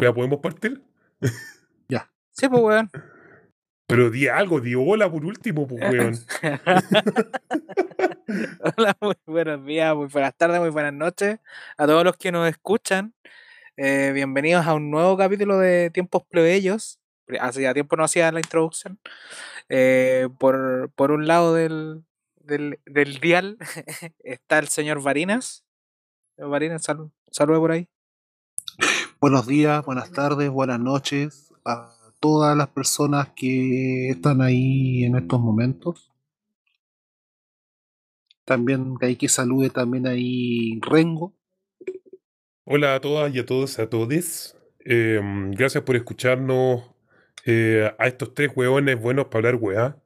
¿Ya podemos partir? ya. Sí, pues, weón. Pero di algo, di hola por último, pues, weón. hola, muy buenos días, muy buenas tardes, muy buenas noches a todos los que nos escuchan. Eh, bienvenidos a un nuevo capítulo de Tiempos Plebeyos. Hacía tiempo no hacía la introducción. Eh, por, por, un lado del, del, del dial está el señor Varinas. Varinas, salud, salude por ahí. Buenos días, buenas tardes, buenas noches a todas las personas que están ahí en estos momentos. También hay que salude también ahí Rengo. Hola a todas y a todos, a todes. Em, gracias por escucharnos eh, a estos tres hueones buenos para hablar weá.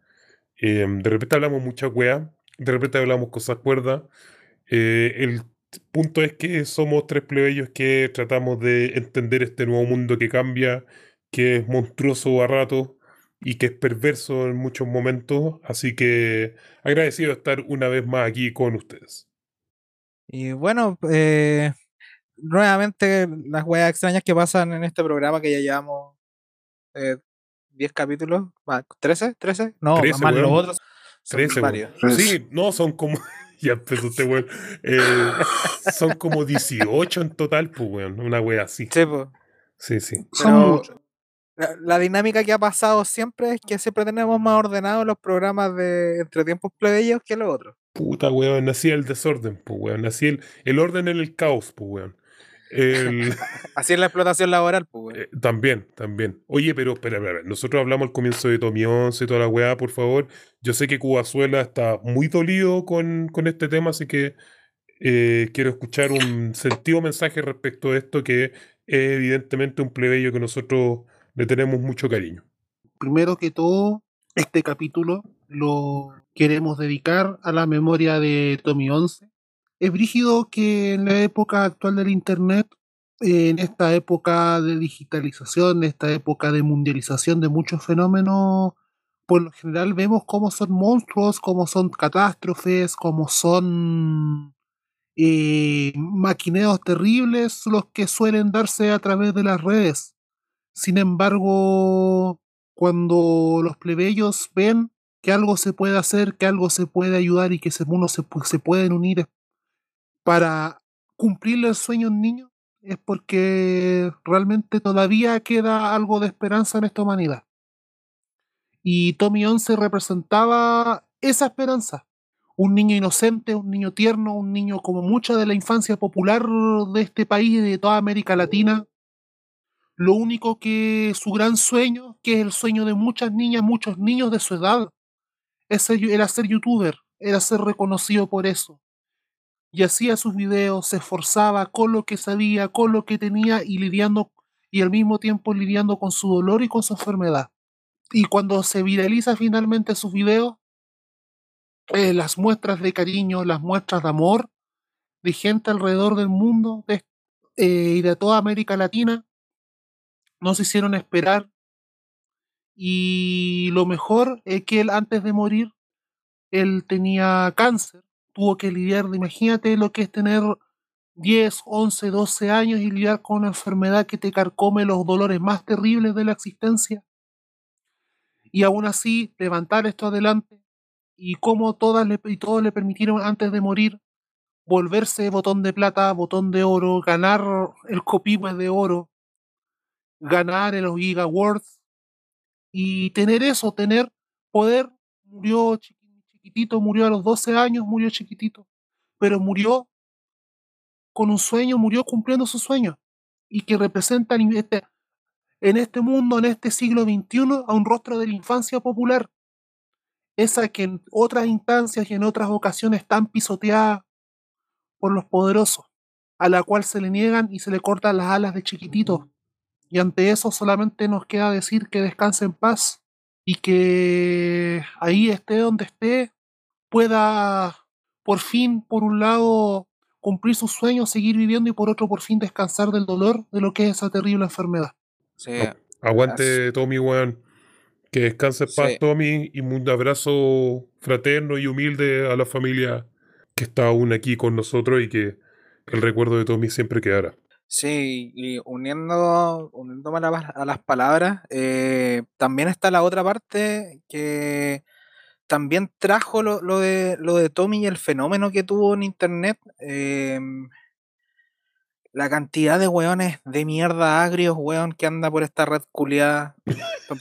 Em, de repente hablamos mucha weá, de repente hablamos cosas cuerdas. Eh, el punto es que somos tres plebeyos que tratamos de entender este nuevo mundo que cambia, que es monstruoso a rato y que es perverso en muchos momentos. Así que agradecido de estar una vez más aquí con ustedes. Y bueno, eh, nuevamente las weas extrañas que pasan en este programa que ya llevamos eh, 10 capítulos, ¿13? ¿13? No, más los otros. 13, varios. Sí, no, son como ya empezó este weón. Eh, son como 18 en total, pues, weón. Una wea así. Sí, pues. Sí, sí. Pero la, dinámica que ha pasado siempre es que siempre tenemos más ordenados los programas de entre tiempos plebeyos que los otros. Puta, weón. Nací el desorden, pues, weón. Nací el, el orden en el caos, pues, weón. Así es la explotación laboral, pues, eh, también, también. Oye, pero espera, espera, nosotros hablamos al comienzo de Tommy 11 y toda la weá, por favor. Yo sé que Cubazuela está muy dolido con, con este tema, así que eh, quiero escuchar un sentido mensaje respecto a esto, que es evidentemente un plebeyo que nosotros le tenemos mucho cariño. Primero que todo, este capítulo lo queremos dedicar a la memoria de Tommy 11 es brígido que en la época actual del Internet, en esta época de digitalización, en esta época de mundialización de muchos fenómenos, por lo general vemos cómo son monstruos, cómo son catástrofes, cómo son eh, maquineos terribles los que suelen darse a través de las redes. Sin embargo, cuando los plebeyos ven que algo se puede hacer, que algo se puede ayudar y que uno se, se pueden unir para cumplirle el sueño a un niño es porque realmente todavía queda algo de esperanza en esta humanidad. Y Tommy 11 representaba esa esperanza. Un niño inocente, un niño tierno, un niño como mucha de la infancia popular de este país y de toda América Latina. Lo único que su gran sueño, que es el sueño de muchas niñas, muchos niños de su edad, era ser youtuber, era ser reconocido por eso y hacía sus videos, se esforzaba con lo que sabía, con lo que tenía y lidiando y al mismo tiempo lidiando con su dolor y con su enfermedad. Y cuando se viraliza finalmente sus videos, eh, las muestras de cariño, las muestras de amor de gente alrededor del mundo eh, y de toda América Latina no se hicieron esperar. Y lo mejor es que él antes de morir, él tenía cáncer tuvo que lidiar, imagínate lo que es tener 10, 11, 12 años y lidiar con una enfermedad que te carcome los dolores más terribles de la existencia. Y aún así, levantar esto adelante y cómo todas le, y todos le permitieron antes de morir volverse botón de plata, botón de oro, ganar el copihue de oro, ganar el Giga Awards y tener eso, tener poder, murió chiquitito, murió a los 12 años, murió chiquitito, pero murió con un sueño, murió cumpliendo su sueño, y que representa en este, en este mundo, en este siglo XXI, a un rostro de la infancia popular, esa que en otras instancias y en otras ocasiones están pisoteada por los poderosos, a la cual se le niegan y se le cortan las alas de chiquitito. Y ante eso solamente nos queda decir que descanse en paz y que ahí esté donde esté, pueda por fin, por un lado, cumplir sus sueños, seguir viviendo y por otro, por fin descansar del dolor de lo que es esa terrible enfermedad. Aguante, Tommy, weón. Que descanse en paz, Tommy, y un abrazo fraterno y humilde a la familia que está aún aquí con nosotros y que el recuerdo de Tommy siempre quedará. Sí, y uniendo, uniéndome a, la- a las palabras, eh, también está la otra parte que también trajo lo, lo de, lo de Tommy y el fenómeno que tuvo en internet. em, la cantidad de weones de mierda agrios, weón, que anda por esta red culiada,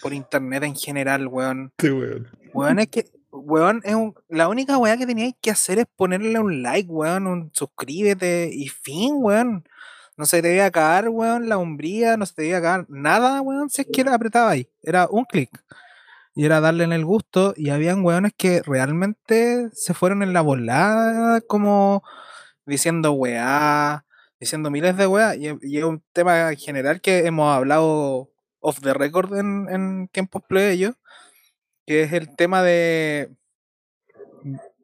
por- internet en general, weón. Sí, weón. Weón, es que, weón, es un- la única weá que teníais que hacer es ponerle un like, weón, un suscríbete y fin, weón. No se te debía acabar, weón, la umbría, no se te debía acabar nada, weón, si es que apretaba ahí. Era un clic. Y era darle en el gusto. Y habían weones que realmente se fueron en la volada, como diciendo weá, diciendo miles de weá. Y, y un tema general que hemos hablado off the record en, en tiempos que es el tema de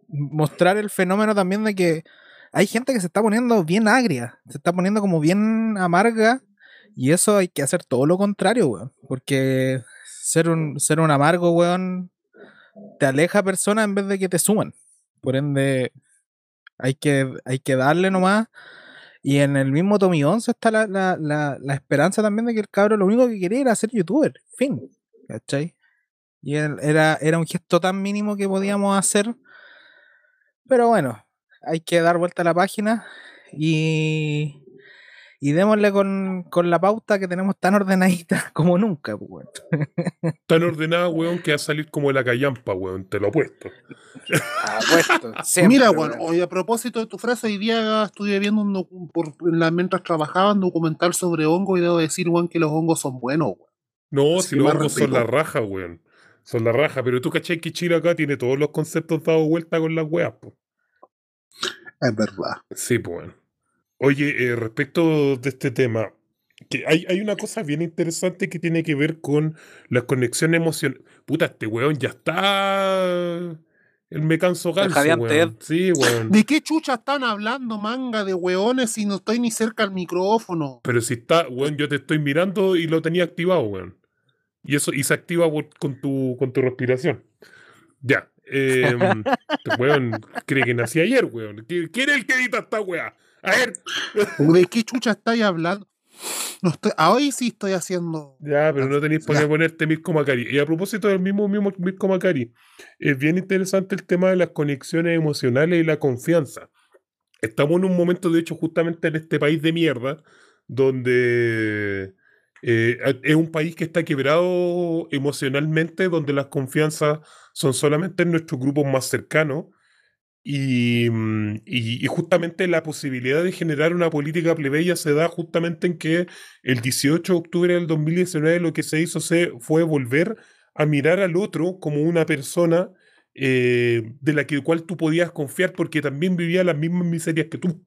mostrar el fenómeno también de que hay gente que se está poniendo bien agria, se está poniendo como bien amarga, y eso hay que hacer todo lo contrario, weón, porque ser un, ser un amargo, weón, te aleja personas en vez de que te suman. Por ende, hay que, hay que darle nomás. Y en el mismo Tommy 11 está la, la, la, esperanza también de que el cabro lo único que quería era ser youtuber. Fin. ¿Cachai? Y era, era un gesto tan mínimo que podíamos hacer. Pero bueno, hay que dar vuelta a la página y, y démosle con, con la pauta que tenemos tan ordenadita como nunca. pues, weón. Tan ordenada, weón, que va a salir como la callampa, weón. Te lo apuesto. Apuesto, siempre, Mira, weón. hoy a propósito de tu frase, hoy día estuve viendo un por, la- mientras trabajaba un documental sobre hongo y debo decir, weón, que los hongos son buenos, weón. No, Así si los hongos son la raja, weón. Son la raja. Pero tú cachai que Chile acá tiene todos los conceptos dados vuelta con las weas, po. Es verdad. Sí, pues bueno. Oye, eh, respecto de este tema, que hay, hay una cosa bien interesante que tiene que ver con la conexión emocional. Puta, este weón ya está. El me canso ganso, weón. Sí, weón. ¿De qué chucha están hablando, manga de weones, si no estoy ni cerca al micrófono? Pero si está, weón, yo te estoy mirando y lo tenía activado, weón. Y eso, y se activa con tu, con tu respiración. Ya. Eh, weón, cree que nací ayer, weón. ¿Qui- ¿Quién es el que edita esta weá? A ver. ¿De qué chucha estáis hablando? No estoy, hoy sí estoy haciendo. Ya, pero no tenéis por qué ponerte Mirko Macari. Y a propósito del mismo, mismo Mirko Macari, es bien interesante el tema de las conexiones emocionales y la confianza. Estamos en un momento, de hecho, justamente en este país de mierda, donde eh, es un país que está quebrado emocionalmente, donde las confianzas son solamente en nuestros grupos más cercanos. Y, mm, y justamente la posibilidad de generar una política plebeya se da justamente en que el 18 de octubre del 2019 lo que se hizo se, fue volver a mirar al otro como una persona eh, de la que, cual tú podías confiar porque también vivía las mismas miserias que tú.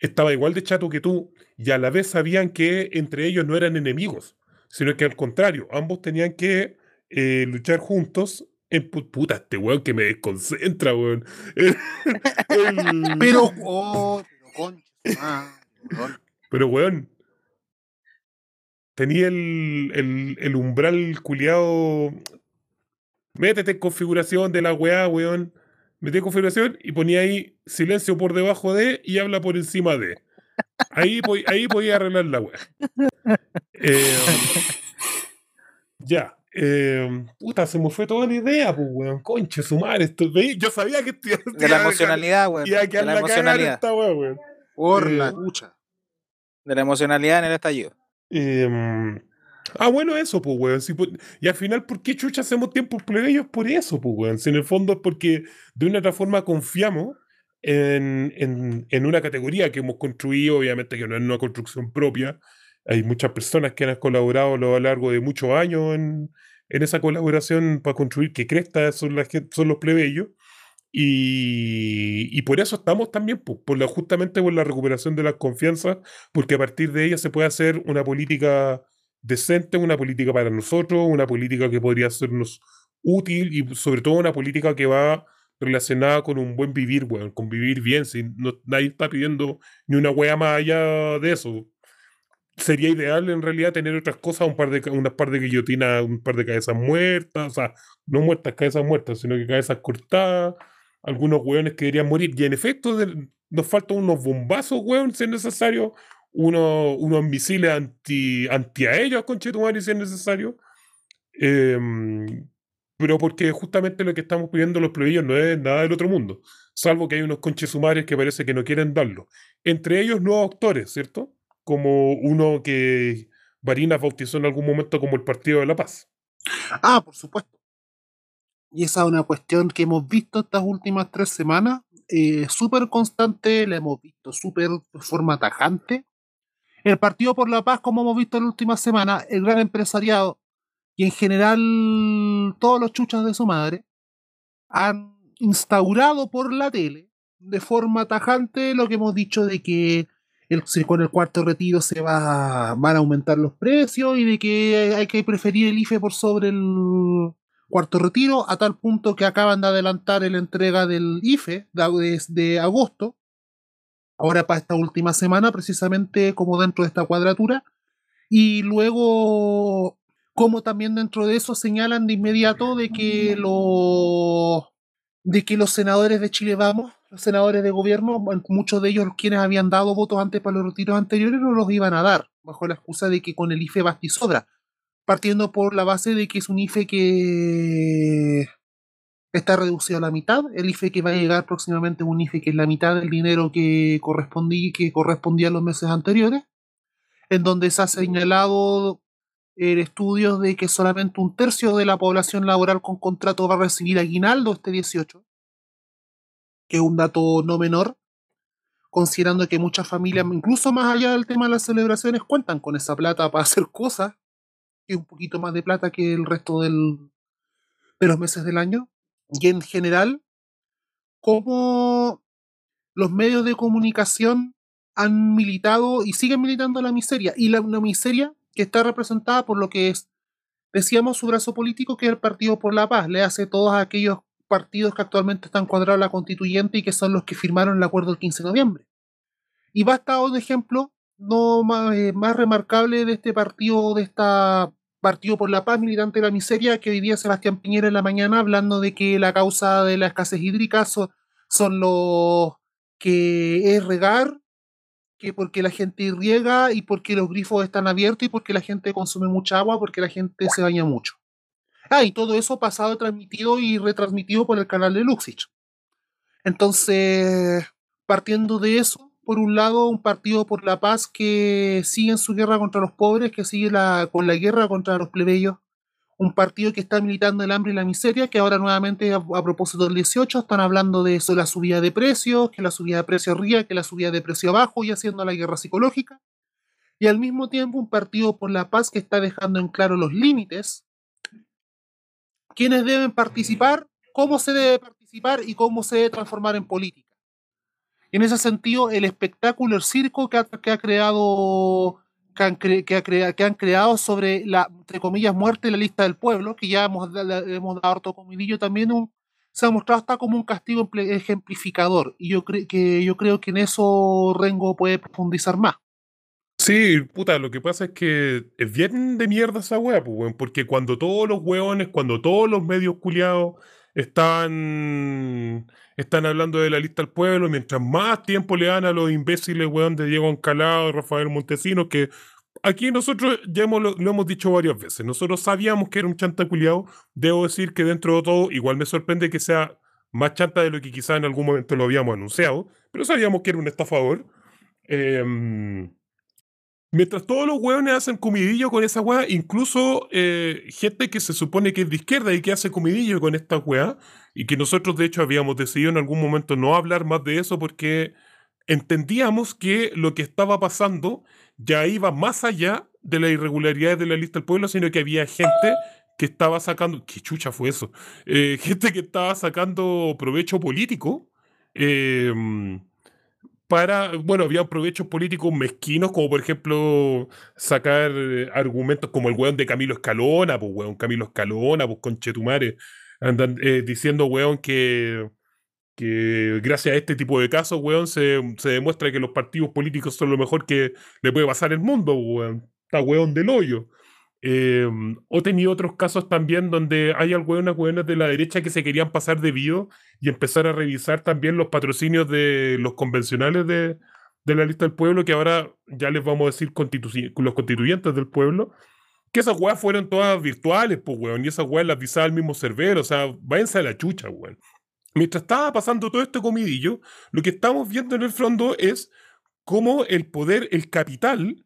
Estaba igual de chato que tú y a la vez sabían que entre ellos no eran enemigos, sino que al contrario, ambos tenían que eh, luchar juntos. En, pu- puta, este weón que me desconcentra, weón. El- el- Pero, oh, pero concha, weón. Pero, weón. Tenía el, el, el umbral culiado. Métete en configuración de la weá, weón. Metí en configuración y ponía ahí silencio por debajo de y habla por encima de. Ahí, ahí podía arreglar la weá. Eh, ya. Eh, puta, se me fue toda la idea, pues, weón. Conche su madre. Esto, yo sabía que esto iba- De la emocionalidad, weón. Iba a De la la emocionalidad. esta weá, weón. Por Eh, la chucha. De la emocionalidad en el estallido. Em, ah, bueno, eso, pues, weón. Si po- y al final, ¿por qué chucha hacemos tiempos plebeyos? Por eso, pues, weón. Si en el fondo es porque de una otra forma confiamos en, en- en una categoría que hemos construido, obviamente que no es una construcción propia. Hay muchas personas que han colaborado a lo largo de muchos años en, en esa colaboración para construir que Cresta son, son los plebeyos. Y, y por eso estamos también, pues, por la, justamente por la recuperación de las confianzas porque a partir de ella se puede hacer una política decente, una política para nosotros, una política que podría sernos útil y sobre todo una política que va relacionada con un buen vivir, weón, con vivir bien, si no, nadie está pidiendo ni una wea más allá de eso. Sería ideal en realidad tener otras cosas, un par de, unas par de guillotinas, un par de cabezas muertas, o sea, no muertas, cabezas muertas, sino que cabezas cortadas, algunos weones que deberían morir. Y en efecto, nos faltan unos bombazos, weón, si es necesario, uno, unos misiles anti, antiaéreos, conchetumare, si es necesario. Em, pero porque justamente lo que estamos pidiendo los plebeyos no es nada del otro mundo, salvo que hay unos conchesumares que parece que no quieren darlo. Entre ellos nuevos actores, ¿cierto? Como uno que Varinas bautizó en algún momento como el Partido de la Paz. Ah, por supuesto. Y esa es una cuestión que hemos visto estas últimas tres semanas, eh, súper constante, la hemos visto súper de forma tajante. El Partido por la Paz, como hemos visto en la última semana, el gran empresariado y en general todos los chuchas de su madre han instaurado por la tele de forma tajante lo que hemos dicho de que el, con el cuarto retiro se va, van a aumentar los precios y de que hay que preferir el IFE por sobre el cuarto retiro, a tal punto que acaban de adelantar la entrega del IFE desde agosto, ahora para esta última semana, precisamente como dentro de esta cuadratura, y luego como también dentro de eso señalan de inmediato de que los de que los senadores de Chile Vamos, los senadores de gobierno, muchos de ellos quienes habían dado votos antes para los retiros anteriores, no los iban a dar, bajo la excusa de que con el IFE basta sobra, partiendo por la base de que es un IFE que está reducido a la mitad, el IFE que va a llegar próximamente un IFE que es la mitad del dinero que correspondía, que correspondía a los meses anteriores, en donde se ha señalado el estudio de que solamente un tercio de la población laboral con contrato va a recibir aguinaldo este 18, que es un dato no menor, considerando que muchas familias, incluso más allá del tema de las celebraciones, cuentan con esa plata para hacer cosas, que un poquito más de plata que el resto del, de los meses del año. Y en general, cómo los medios de comunicación han militado y siguen militando la miseria. Y la, la miseria que está representada por lo que es, decíamos, su brazo político, que es el Partido por la Paz. Le hace todos aquellos partidos que actualmente están cuadrados en la constituyente y que son los que firmaron el acuerdo el 15 de noviembre. Y basta un ejemplo no más, eh, más remarcable de este partido, de esta Partido por la Paz, militante de la miseria, que hoy día Sebastián Piñera en la mañana hablando de que la causa de la escasez hídrica son, son los que es regar que porque la gente riega y porque los grifos están abiertos y porque la gente consume mucha agua, porque la gente se baña mucho. Ah, y todo eso pasado, transmitido y retransmitido por el canal de Luxich. Entonces, partiendo de eso, por un lado, un partido por la paz que sigue en su guerra contra los pobres, que sigue la, con la guerra contra los plebeyos, un partido que está militando el hambre y la miseria, que ahora nuevamente a, propósito del 18 están hablando de eso, la subida de precios, que la subida de precios arriba, que la subida de precio abajo y haciendo la guerra psicológica. Y al mismo tiempo un partido por la paz que está dejando en claro los límites, quiénes deben participar, cómo se debe participar y cómo se debe transformar en política. En ese sentido, el espectáculo, el circo que ha, que ha creado que han, que, han creado sobre la, entre comillas, muerte de la lista del pueblo, que ya hemos, hemos dado harto comidillo, también se ha mostrado hasta como un castigo ejemplificador. Y yo, creo que yo creo que en eso Rengo puede profundizar más. Sí, puta, lo que pasa es que es bien de mierda esa wea, pues, porque cuando todos los hueones, cuando todos los medios culiados están, están hablando de la lista del pueblo, mientras más tiempo le dan a los imbéciles, weón, de Diego Ancalado y Rafael Montesino, que aquí nosotros ya hemos, lo, hemos dicho varias veces, nosotros sabíamos que era un chanta culiado, debo decir que dentro de todo, igual me sorprende que sea más chanta de lo que quizá en algún momento lo habíamos anunciado, pero sabíamos que era un estafador. Eh, Mientras todos los hueones hacen comidillo con esa weá, incluso eh, gente que se supone que es de izquierda y que hace comidillo con esta weá, y que nosotros de hecho habíamos decidido en algún momento no hablar más de eso porque entendíamos que lo que estaba pasando ya iba más allá de las irregularidades de la lista del pueblo, sino que había gente que estaba sacando, ¿qué chucha fue eso? Eh, gente que estaba sacando provecho político. Eh, para, bueno, había provechos políticos mezquinos, como por ejemplo sacar eh, argumentos como el weón de Camilo Escalona, pues weón, Camilo Escalona, pues conchetumare, andan eh, diciendo, weón, que, que gracias a este tipo de casos, weón, se, se, demuestra que los partidos políticos son lo mejor que le puede pasar al mundo, weón. Está weón del hoyo. Eh, o tenido otros casos también donde hay algunas hueonas de la derecha que se querían pasar de vivo y empezar a revisar también los patrocinios de los convencionales de, de la lista del pueblo, que ahora ya les vamos a decir los constituyentes del pueblo, que esas weas fueron todas virtuales, pues, weón, y esas weas las visaba el mismo Cervero, o sea, váyanse a la chucha, weón. Mientras estaba pasando todo este comidillo, lo que estamos viendo en el fondo es cómo el poder, el capital,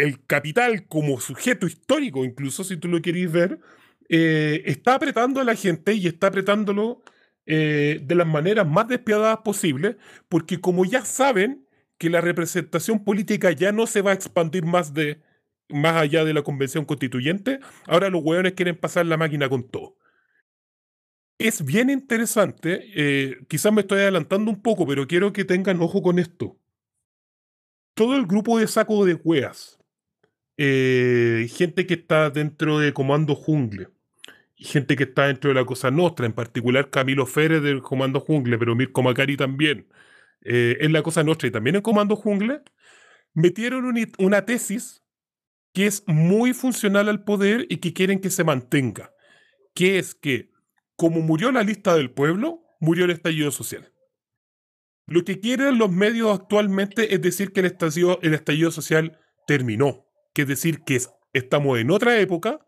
el capital como sujeto histórico, incluso si tú lo querés ver, eh, está apretando a la gente y está apretándolo eh, de las maneras más despiadadas posibles, porque como ya saben que la representación política ya no se va a expandir más de más allá de la convención constituyente, ahora los hueones quieren pasar la máquina con todo. Es bien interesante, eh, quizás me estoy adelantando un poco, pero quiero que tengan ojo con esto. Todo el grupo de saco de hueas, eh, gente que está dentro de Comando Jungle, y gente que está dentro de la Cosa Nostra, en particular Camilo Férez del Comando Jungle, pero Mirko Macari también, eh, en la Cosa Nostra y también en Comando Jungle, metieron una tesis que es muy funcional al poder y que quieren que se mantenga, que es que como murió la lista del pueblo, murió el estallido social. Lo que quieren los medios actualmente es decir que el estallido, el estallido social terminó, que decir que estamos en otra época.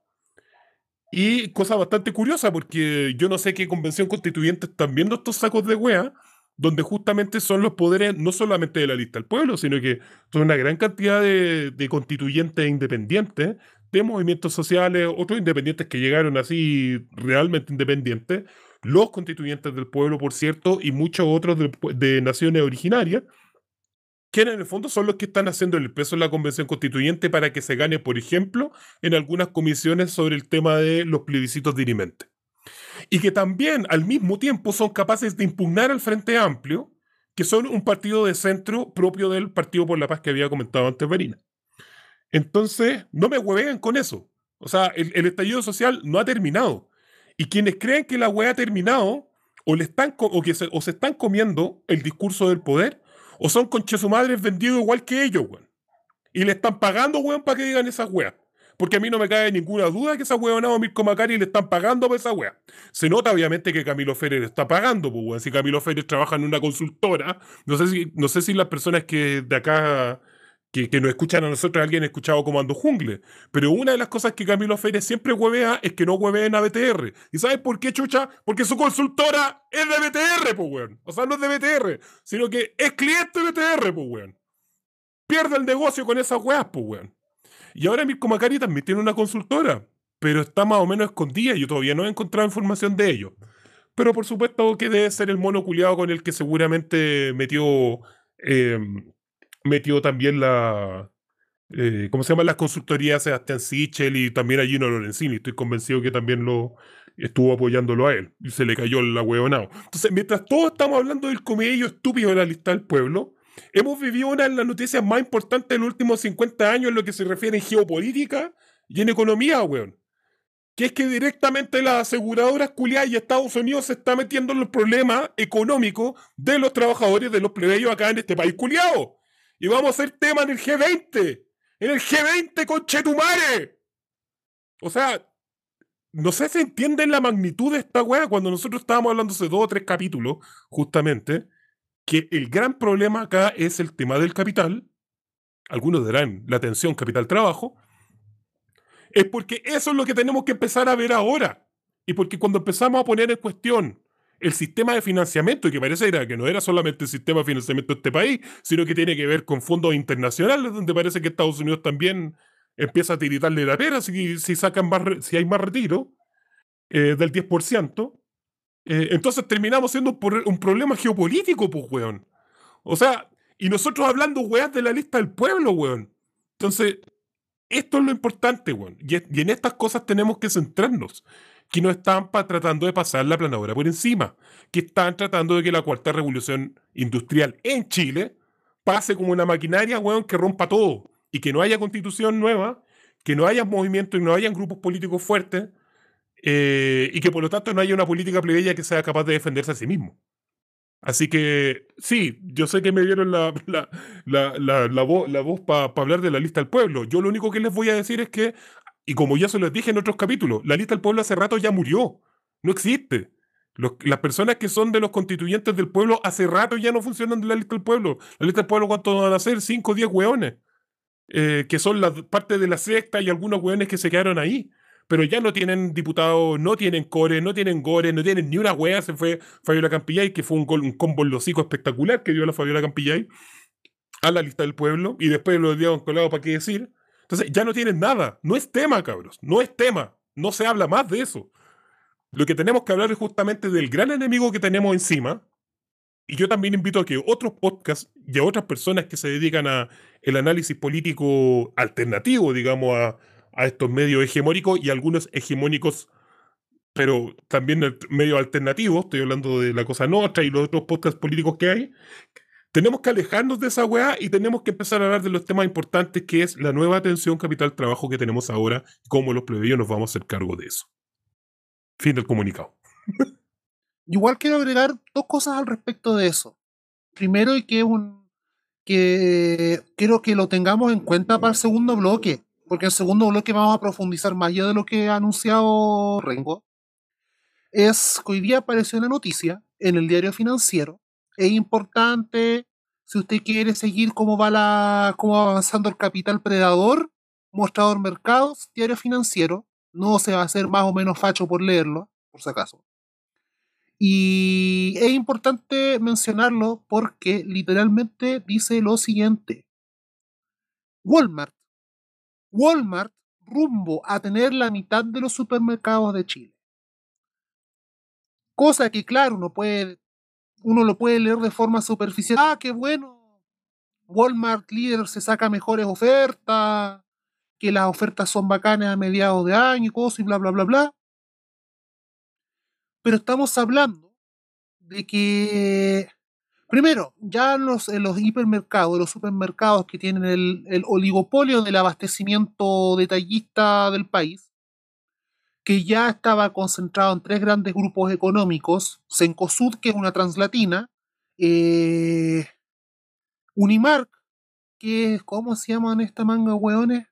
Y cosa bastante curiosa, porque yo no sé qué convención constituyente están viendo estos sacos de wea, donde justamente son los poderes no solamente de la lista del pueblo, sino que son una gran cantidad de, de constituyentes independientes de movimientos sociales, otros independientes que llegaron así realmente independientes, los constituyentes del pueblo, por cierto, y muchos otros de, naciones originarias, que en el fondo son los que están haciendo el peso en la convención constituyente para que se gane, por ejemplo, en algunas comisiones sobre el tema de los plebiscitos dirimente. Y que también al mismo tiempo son capaces de impugnar al Frente Amplio, que son un partido de centro propio del Partido por la Paz que había comentado antes Verina. Entonces, no me huevean con eso. O sea, el, estallido social no ha terminado. Y quienes creen que la hueá ha terminado, o, le están, o se están comiendo el discurso del poder, o son madre vendidos igual que ellos, weón. Y le están pagando, weón, para que digan esas weas. Porque a mí no me cae ninguna duda que esa weonada a Mirko Macari le están pagando por esa wea. Se nota obviamente que Camilo Férez está pagando, pues weón. Si Camilo Férez trabaja en una consultora, no sé si, no sé si las personas que de acá que, que, nos escuchan a nosotros, alguien ha escuchado Comando Jungle. Pero una de las cosas que Camilo Férez siempre huevea es que no hueveen a BTR. ¿Y sabes por qué, chucha? Porque su consultora es de BTR, pues, weón. O sea, no es de BTR, sino que es cliente de BTR, pues, weón. Pierde el negocio con esas weas, pues, weón. Y ahora Mirko Macari también tiene una consultora, pero está más o menos escondida yo todavía no he encontrado información de ello. Pero por supuesto que debe ser el mono culiado con el que seguramente metió. Eh, metió también la. Eh, ¿Cómo se llama? Las consultorías Sebastián Sichel y también a Gino Lorenzini. Estoy convencido que también lo estuvo apoyándolo a él y se le cayó la huevonao. Entonces, mientras todos estamos hablando del comedio estúpido de la lista del pueblo, hemos vivido una de las noticias más importantes de los últimos 50 años en lo que se refiere en geopolítica y en economía, weón. Que es que directamente las aseguradoras culiadas y Estados Unidos se está metiendo en los problemas económicos de los trabajadores de los plebeyos acá en este país culiado. Y vamos a hacer tema en el G20. En el G20, con Chetumare. O sea, no sé si entienden la magnitud de esta weá cuando nosotros estábamos hablando hace dos o tres capítulos, justamente, que el gran problema acá es el tema del capital. Algunos dirán la tensión capital-trabajo. Es porque eso es lo que tenemos que empezar a ver ahora. Y porque cuando empezamos a poner en cuestión el sistema de financiamiento, y que parece que no era solamente el sistema de financiamiento de este país, sino que tiene que ver con fondos internacionales, donde parece que Estados Unidos también empieza a tiritarle la pera si, si, sacan más, si hay más retiro eh, del 10%. Eh, entonces terminamos siendo un, problema geopolítico, pues, weón. O sea, y nosotros hablando, weón, de la lista del pueblo, weón. Entonces, esto es lo importante, weón. y en estas cosas tenemos que centrarnos que no están tratando de pasar la planadora por encima, que están tratando de que la cuarta revolución industrial en Chile pase como una maquinaria, weón, que rompa todo y que no haya constitución nueva, que no haya movimientos y no haya grupos políticos fuertes eh, y que por lo tanto no haya una política plebeya que sea capaz de defenderse a sí mismo. Así que sí, yo sé que me dieron la, la, la, la voz, para hablar de la lista del pueblo. Yo lo único que les voy a decir es que y como ya se los dije en otros capítulos, la lista del pueblo hace rato ya murió. No existe. Las personas que son de los constituyentes del pueblo hace rato ya no funcionan de la lista del pueblo. La lista del pueblo, ¿cuántos van a ser? 5 o 10 hueones. Eh, que son la parte de la secta y algunos hueones que se quedaron ahí. Pero ya no tienen diputados, no tienen core, no tienen gore, no tienen ni una hueá. Se fue Fabiola Campillay, que fue un, un combo en los hocico espectacular que dio la Fabiola Campillay a la lista del pueblo. Y después lo dio colado para qué decir. Entonces ya no tienen nada. No es tema, cabros. No es tema. No se habla más de eso. Lo que tenemos que hablar es justamente del gran enemigo que tenemos encima. Y yo también invito a que otros podcasts y a otras personas que se dedican a el análisis político alternativo, digamos, a, a estos medios hegemónicos y algunos hegemónicos, pero también medios alternativos, estoy hablando de la cosa nuestra y los otros podcasts políticos que hay, tenemos que alejarnos de esa weá y tenemos que empezar a hablar de los temas importantes que es la nueva atención capital trabajo que tenemos ahora, cómo los plebeyos nos vamos a hacer cargo de eso. Fin del comunicado. Igual quiero agregar dos cosas al respecto de eso. Primero, y que es un que quiero que lo tengamos en cuenta para el segundo bloque, porque en el segundo bloque vamos a profundizar más allá de lo que ha anunciado Rengo. Es que hoy día apareció una noticia en el diario financiero. Es importante, si usted quiere seguir cómo va la, cómo va avanzando el capital predador, mostrador mercados, diario financiero. No se va a hacer más o menos facho por leerlo, por si acaso. Y es importante mencionarlo porque literalmente dice lo siguiente. Walmart. Walmart rumbo a tener la mitad de los supermercados de Chile. Cosa que claro, uno puede uno lo puede leer de forma superficial. Ah, qué bueno. Walmart líder se saca mejores ofertas, que las ofertas son bacanas a mediados de año y cosas y bla bla bla bla pero estamos hablando de que, primero, ya los, en los hipermercados, los supermercados que tienen el, el oligopolio del abastecimiento detallista del país, que ya estaba concentrado en tres grandes grupos económicos, Cencosud, que es una translatina, eh, Unimark, que es, ¿cómo se llaman esta manga, hueones?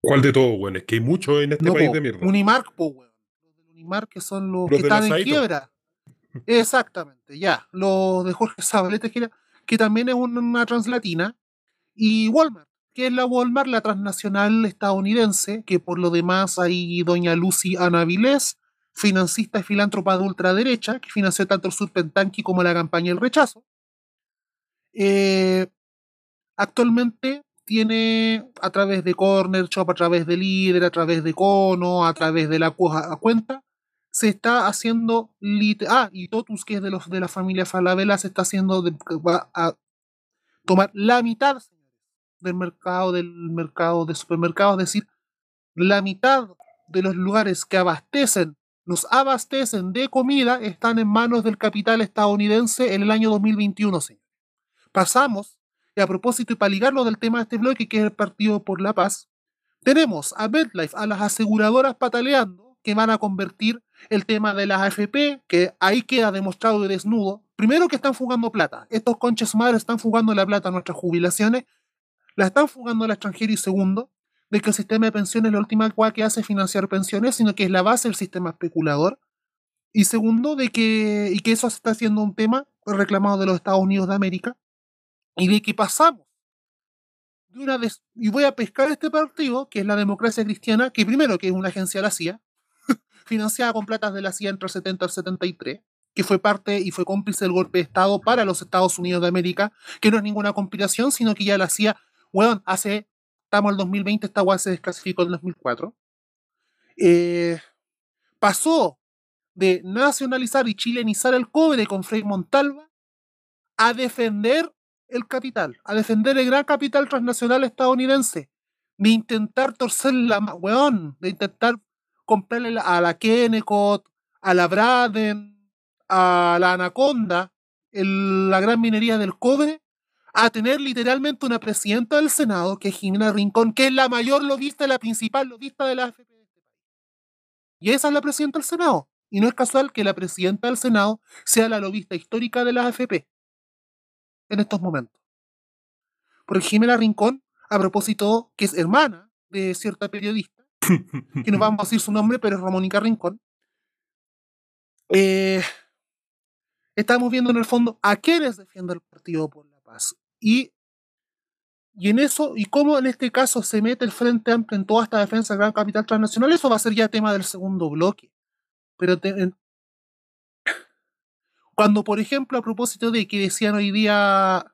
¿Cuál de todos? Es que hay muchos en este No, país po, de mierda. Unimark, po, weón. Los del Unimark que son los, Los que están en quiebra. Exactamente, ya. Los de Jorge Zabaleta, que también es una, una translatina. Y Walmart, que es la Walmart, la transnacional estadounidense, que por lo demás hay doña Lucy Ana Vilés, financista y filántropa de ultraderecha, que financió tanto el Surpentanqui como la campaña del rechazo. Eh, actualmente tiene a través de Corner Shop, a través de Líder, a través de Cono, a través de la cuenta, se está haciendo ah y Totus que es de los de la familia Falabella se está haciendo va a tomar la mitad del mercado del mercado de supermercados, es decir, la mitad de los lugares que abastecen nos abastecen de comida están en manos del capital estadounidense en el año 2021, señores. Pasamos y a propósito, y para ligarlo del tema de este bloque, que es el Partido por la Paz, tenemos a MedLife, a las aseguradoras pataleando, que van a convertir el tema de las AFP, que ahí queda demostrado de desnudo. Primero que están fugando plata. Estos conches madres están fugando la plata a nuestras jubilaciones, la están fugando al extranjero. Y segundo, de que el sistema de pensiones es la última cosa que hace financiar pensiones, sino que es la base del sistema especulador. Y segundo, de que, y que eso está haciendo un tema reclamado de los Estados Unidos de América, y de que pasamos de una y voy a pescar este partido, que es la democracia cristiana, que primero que es una agencia de la CIA, financiada con platas de la CIA entre el 70 y el 73, que fue parte y fue cómplice del golpe de Estado para los Estados Unidos de América, que no es ninguna conspiración, sino que ya la CIA, bueno, hace, estamos en el 2020, esta weá se desclasificó en el 2004, eh, pasó de nacionalizar y chilenizar el cobre con Frei Montalva a defender el capital, a defender el gran capital transnacional estadounidense, de intentar torcer la weón, de intentar comprarle a la Kennecott, a la Braden, a la Anaconda, el- la gran minería del cobre, a tener literalmente una presidenta del Senado, que es Jimena Rincón, que es la mayor lobista, la principal lobista de la AFP de este país. Y esa es la presidenta del Senado. Y no es casual que la presidenta del Senado sea la lobista histórica de la AFP en estos momentos. Porque Jimena Rincón, a propósito, que es hermana de cierta periodista, que no vamos a decir su nombre, pero es Ramónica Rincón, eh, estamos viendo en el fondo a quiénes defiende el Partido por la Paz. Y, y en eso, y cómo en este caso se mete el Frente Amplio en toda esta defensa del gran capital transnacional, eso va a ser ya tema del segundo bloque. Pero cuando, por ejemplo, a propósito de que decían hoy día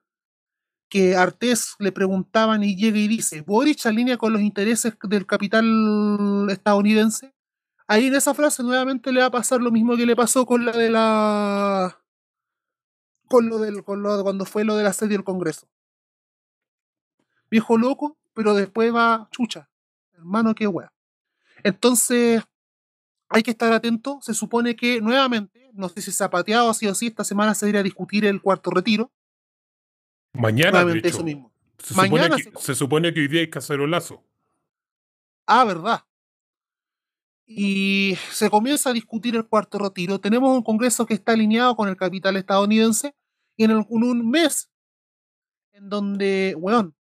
que Artés le preguntaban y llega y dice, Boric alinea con los intereses del capital estadounidense, ahí en esa frase nuevamente le va a pasar lo mismo que le pasó con la de la con lo del con lo, cuando fue lo del asedio del Congreso. Viejo loco, pero después va chucha. Hermano, qué wea. Entonces, hay que estar atento. Se supone que nuevamente, no sé si se ha pateado así o así, esta semana se irá a discutir el cuarto retiro. Mañana, de hecho. eso mismo. Se, Mañana supone se- que, se supone que hoy día hay cacerolazo. Ah, verdad. Y se comienza a discutir el cuarto retiro. Tenemos un Congreso que está alineado con el capital estadounidense y en, el- en un mes en donde, weón,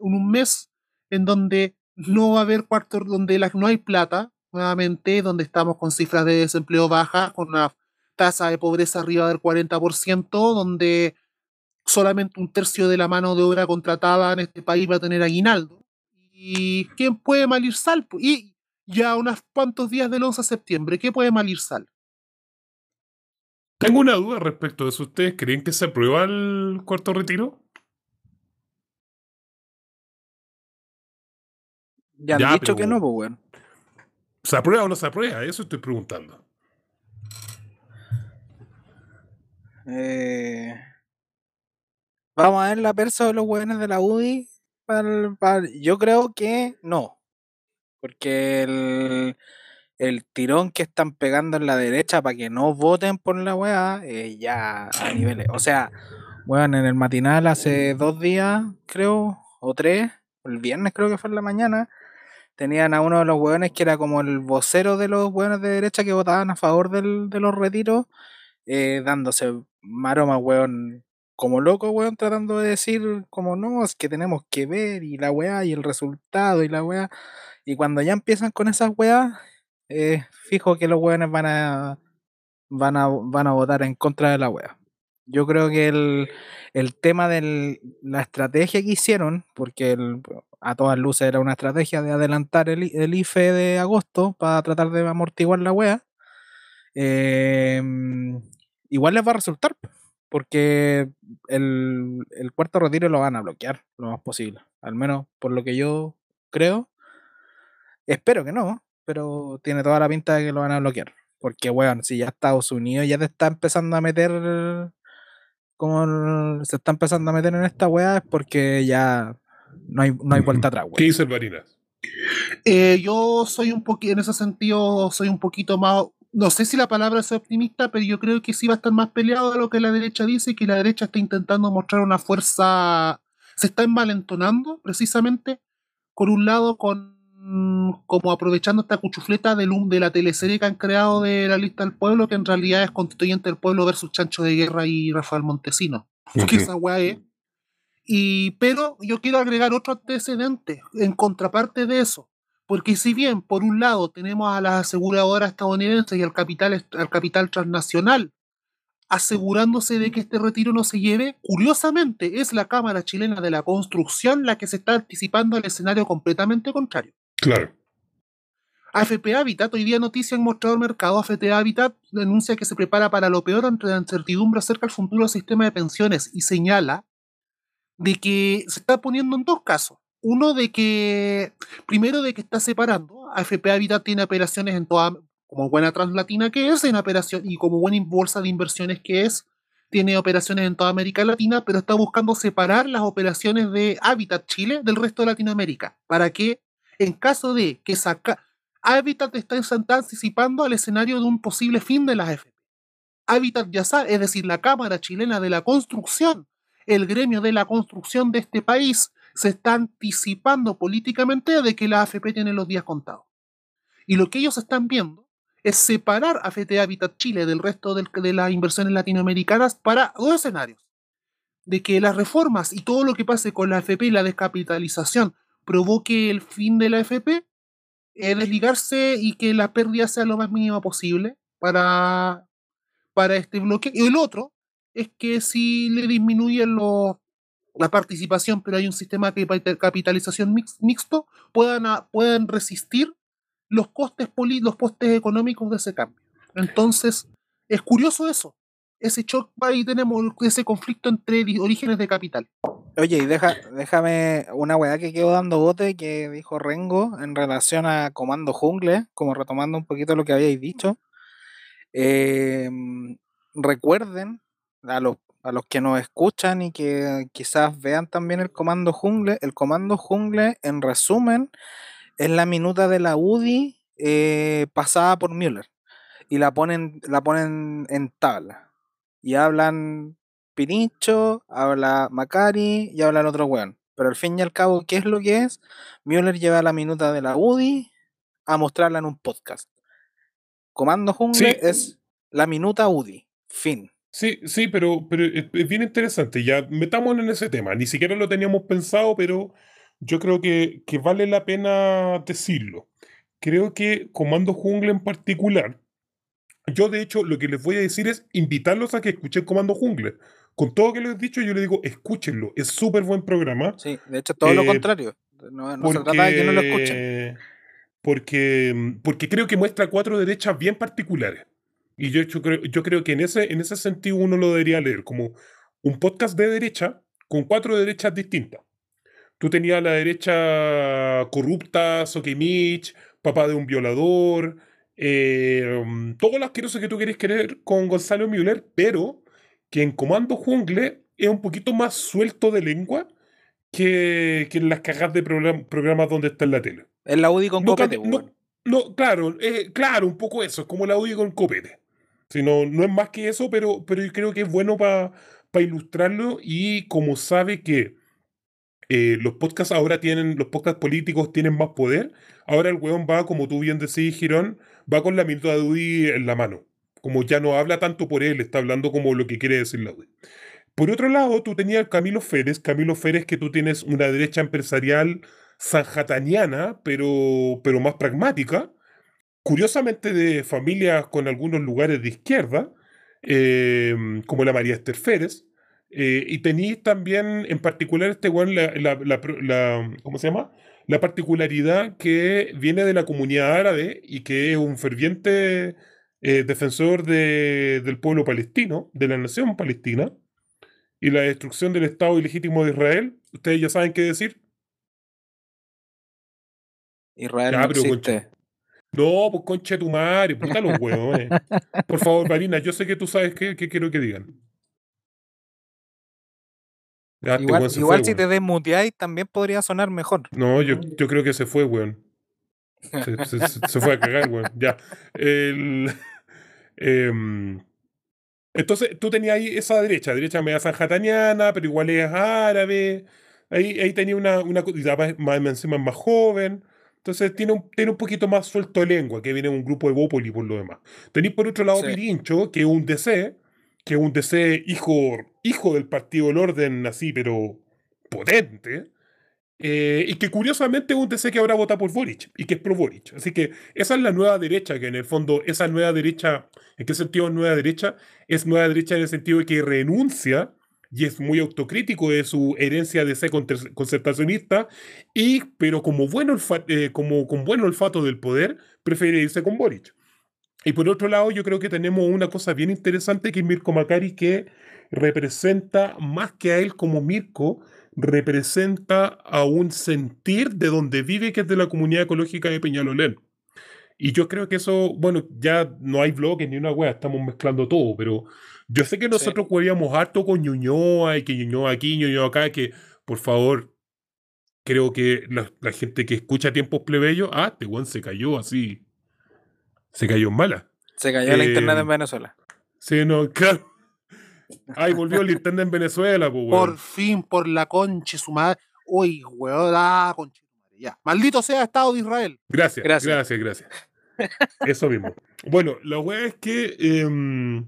en un mes en donde no va a haber cuarto, donde la- no hay plata, nuevamente, donde estamos con cifras de desempleo bajas, con una tasa de pobreza arriba del 40%, donde solamente un tercio de la mano de obra contratada en este país va a tener aguinaldo. ¿Y quién puede malir sal? po? Y ya unos cuantos días del 11 de septiembre, ¿qué puede malir sal? Tengo una duda respecto de eso. ¿Ustedes creen que se aprueba el cuarto retiro? Ya han Ya, dicho pero- que no, pues, weón. ¿Se aprueba o no se aprueba? Eso estoy preguntando. Eh, vamos a ver la persa de los weones de la UDI. Para, para- yo creo que no. Porque el, el tirón que están pegando en la derecha para que no voten por la weá, eh, ya a niveles. O sea, weón, en el matinal hace dos días, creo, o tres, el viernes creo que fue en la mañana, tenían a uno de los weones que era como el vocero de los weones de derecha que votaban a favor del- de los retiros eh, dándose maroma, weón, como loco, weón, tratando de decir, como no, es que tenemos que ver y la weá y el resultado y la weá. Y cuando ya empiezan con esas weas, eh, fijo que los weones van a, van a, van a votar en contra de la weá. Yo creo que el, el tema de la estrategia que hicieron, porque a todas luces era una estrategia de adelantar el, el IFE de agosto para tratar de amortiguar la wea, em, igual les va a resultar, po, porque el, el cuarto retiro lo van a bloquear lo más posible, al menos por lo que yo creo. Espero que no, pero tiene toda la pinta de que lo van a bloquear. Porque, weón, si ya Estados Unidos ya te está empezando a meter como se está empezando a meter en esta weá es porque ya no hay, no hay vuelta atrás, ¿Qué weón. dice el Barinas? Eh, yo soy un poquito, en ese sentido, soy un poquito más, no sé si la palabra es optimista, pero yo creo que sí va a estar más peleado de lo que la derecha dice, que la derecha está intentando mostrar una fuerza, se está envalentonando precisamente, por un lado, con como aprovechando esta cuchufleta del, de la teleserie que han creado de la lista del pueblo, que en realidad es constituyente del pueblo versus Chancho de Guerra y Rafael Montesino. Que esa weá es. Y, pero yo quiero agregar otro antecedente en contraparte de eso. Porque si bien, por un lado, tenemos a las aseguradoras estadounidenses y al capital, al capital transnacional asegurándose de que este retiro no se lleve, curiosamente es la Cámara Chilena de la Construcción la que se está anticipando al escenario completamente contrario. Claro. AFP Habitat, hoy día noticia en Mostrador Mercado, AFP Habitat denuncia que se prepara para lo peor ante la incertidumbre acerca del futuro sistema de pensiones y señala de que se está poniendo en dos casos. Uno de que, primero de que está separando, AFP Habitat tiene operaciones en toda, como buena translatina que es, en operación, y como buena bolsa de inversiones que es, tiene operaciones en toda América Latina, pero está buscando separar las operaciones de Habitat Chile del resto de Latinoamérica, para que en caso de que saca, Habitat está, está anticipando al escenario de un posible fin de las AFP. Habitat ya sabe, es decir, la Cámara Chilena de la Construcción, el gremio de la construcción de este país, se está anticipando políticamente de que la AFP tiene los días contados. Y lo que ellos están viendo es separar AFT Habitat Chile del resto de las inversiones latinoamericanas para dos escenarios. De que las reformas y todo lo que pase con la AFP y la descapitalización provoque el fin de la AFP, eh, desligarse y que la pérdida sea lo más mínima posible para, para este bloque. Y el otro es que si le disminuyen los la participación, pero hay un sistema de capitalización mix, mixto, puedan, a, puedan resistir los costes, los costes económicos de ese cambio. Entonces, es curioso eso. Ese shock, ahí tenemos ese conflicto entre orígenes de capital. Oye, y deja, déjame una weá que quedó dando bote que dijo Rengo en relación a Comando Jungle, como retomando un poquito lo que habíais dicho. Eh, recuerden a los a los que nos escuchan y que quizás vean también el comando jungle, el comando jungle, en resumen, es la minuta de la UDI eh, pasada por Müller. Y la ponen, la ponen en tabla. Y hablan Pinicho, habla Macari y hablan otro weón. Pero al fin y al cabo, ¿qué es lo que es? Müller lleva la minuta de la UDI a mostrarla en un podcast. Comando jungle es la minuta UDI. Fin. Sí, sí, pero, pero es, bien interesante. Ya metámonos en ese tema. Ni siquiera lo teníamos pensado, pero yo creo que, que vale la pena decirlo. Creo que Comando Jungle en particular, yo de hecho lo que les voy a decir es invitarlos a que escuchen Comando Jungle. Con todo lo que les he dicho, yo les digo, escúchenlo. Es súper buen programa. Sí, de hecho, todo lo eh, contrario. No, no se trata de que no lo escuchen. Porque, porque creo que muestra cuatro derechas bien particulares. Y yo, yo, creo, yo creo que en ese, en ese sentido uno lo debería leer como un podcast de derecha con cuatro derechas distintas. Tú tenías la derecha corrupta, Sokimich, papá de un violador, eh, todo lo asqueroso que tú quieres querer con Gonzalo Müller, pero que en Comando Jungle es un poquito más suelto de lengua que, que en las cajas de programas donde está en la tele. Es la UDI con copete. No, claro, eh, claro, un poco eso, es como la UDI con copete no, no es más que eso, pero, pero yo creo que es bueno para ilustrarlo y como sabe que eh, los podcasts ahora tienen, los podcasts políticos tienen más poder, ahora el weón va, como tú bien decís, Girón, va con la minuta de UDI en la mano. Como ya no habla tanto por él, está hablando como lo que quiere decir la UDI. Por otro lado, tú tenías Camilo Férez, Camilo Férez que tú tienes una derecha empresarial sanjataniana, pero, pero más pragmática, curiosamente de familias con algunos lugares de izquierda, em, como la María Esther Férez, eh, y tenéis también en particular este weón, la, la, ¿cómo se llama? La particularidad que viene de la comunidad árabe y que es un ferviente eh, defensor de, del pueblo palestino, de la nación palestina, y la destrucción del Estado ilegítimo de Israel. Ustedes ya saben qué decir. Israel no existe. No, pues concha tu madre, puta los huevos. Por favor, Marina, yo sé que tú sabes qué, quiero que digan. Igual, si te desmuteáis también podría sonar mejor. No, yo, yo creo que se fue, weón. Se, fue a cagar, weón. Ya. Em, entonces, tú tenías ahí esa derecha, derecha media sanjataniana, pero igual es árabe. Ahí, ahí tenía una, una más, encima más joven. Entonces tiene un, tiene un poquito más suelto de lengua, que viene un grupo de Bópoli por lo demás. Tenéis por otro lado Pirincho, que es un DC, que un DC hijo, hijo del Partido del Orden, así, pero potente. Eh, y que curiosamente es un DC que ahora vota por Boric y que es pro Boric. Así que esa es la nueva derecha, que en el fondo, esa nueva derecha, ¿en qué sentido es nueva derecha? Es nueva derecha en el sentido de que renuncia y es muy autocrítico de su herencia de ser concertacionista, y, pero como, bueno eh, como con buen olfato del poder, prefiere irse con Boric. Y por otro lado, yo creo que tenemos una cosa bien interesante que es Mirko Macari, que representa más que a él como Mirko, representa a un sentir de donde vive, que es de la comunidad ecológica de Peñalolén. Y yo creo que eso, bueno, ya no hay bloques ni una wea, estamos mezclando todo, pero yo sé que nosotros sí. harto con Ñuñoa y que Ñuñoa aquí, Ñuñoa acá, que por favor, creo que la, gente que escucha tiempos plebeyos, ah, este weón se cayó así. Se cayó en mala. Se cayó la internet en em, Venezuela. Sí, no, claro. Ay, volvió el internet en Venezuela, pues, Por fin, por la concha su madre. Uy, weón, ah, concha madre. Ya. Maldito sea Estado de Israel. Gracias, gracias, gracias. gracias. Eso mismo. Bueno, la weá es que. Em,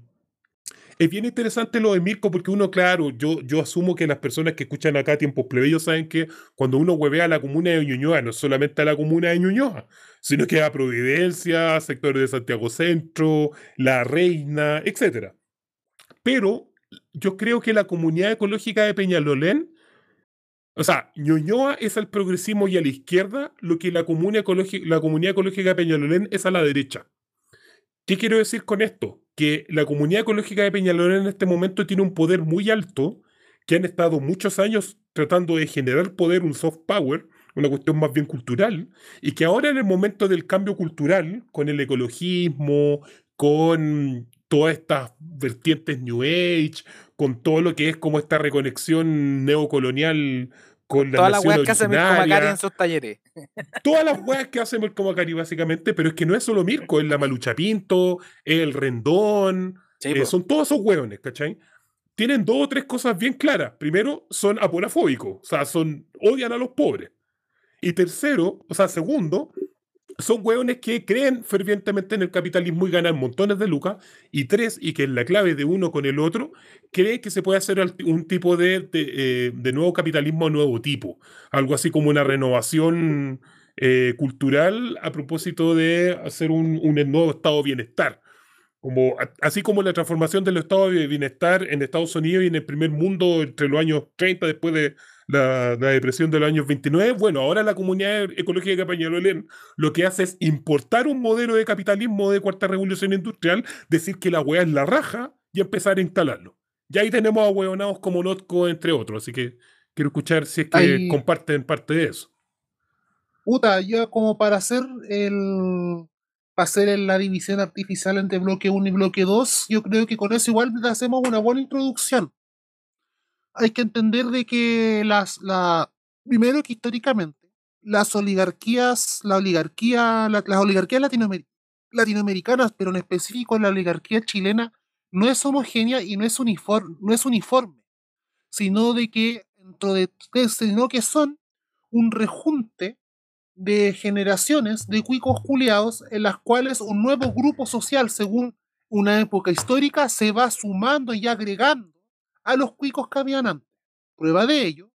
es bien interesante lo de Mirko porque uno, claro, yo, yo asumo que las personas que escuchan acá Tiempos Plebeyos saben que cuando uno huevea a la comuna de Ñuñoa, no solamente a la comuna de Ñuñoa, sino que a Providencia, sectores de Santiago Centro, La Reina, etc. Pero yo creo que la comunidad ecológica de Peñalolén, o sea, Ñuñoa es al progresismo y a la izquierda lo que la, comuna la comunidad ecológica de Peñalolén es a la derecha. ¿Qué quiero decir con esto? Que la comunidad ecológica de Peñalolén en este momento tiene un poder muy alto, que han estado muchos años tratando de generar poder, un soft power, una cuestión más bien cultural, y que ahora en el momento del cambio cultural, con el ecologismo, con todas estas vertientes New Age, con todo lo que es como esta reconexión neocolonial con la Todas las weas que hace Mirko. Macari en sus talleres. Todas las weas que hace Mirko Macari, básicamente, pero es que no es solo Mirko, es la Malucha Pinto, es el Rendón, Sí, eh, son todos esos hueones, ¿cachai? Tienen dos o tres cosas bien claras. Primero, son aporafóbicos, o sea, son, odian a los pobres. Y tercero, o sea, segundo, son hueones que creen fervientemente en el capitalismo y ganan montones de lucas. Y tres, y que es la clave de uno con el otro, creen que se puede hacer un tipo de, eh, de nuevo capitalismo a nuevo tipo. Algo así como una renovación eh, cultural a propósito de hacer un, nuevo estado de bienestar. Como, así como la transformación del estado de bienestar en Estados Unidos y en el primer mundo entre los años 30, después de la, la depresión de los años 29, bueno, ahora la comunidad ecológica de Peñalolén lo que hace es importar un modelo de capitalismo de cuarta revolución industrial, decir que la weá es la raja y empezar a instalarlo. Y ahí tenemos a hueonados como Notco, entre otros, así que quiero escuchar si es que comparten parte de eso. Puta, ya como para hacer el. Para hacer la división artificial entre bloque 1 y bloque 2, yo creo que con eso igual hacemos una buena introducción. Hay que entender de que las. La, primero que históricamente, las oligarquías, la oligarquía, la- las oligarquías latinoamer- latinoamericanas, pero en específico la oligarquía chilena, no es homogénea y no es uniforme, no es uniforme sino de que dentro de sino que son un rejunte de generaciones de cuicos culiados en las cuales un nuevo grupo social, según una época histórica, se va sumando y agregando a los cuicos que habían antes. Prueba de ello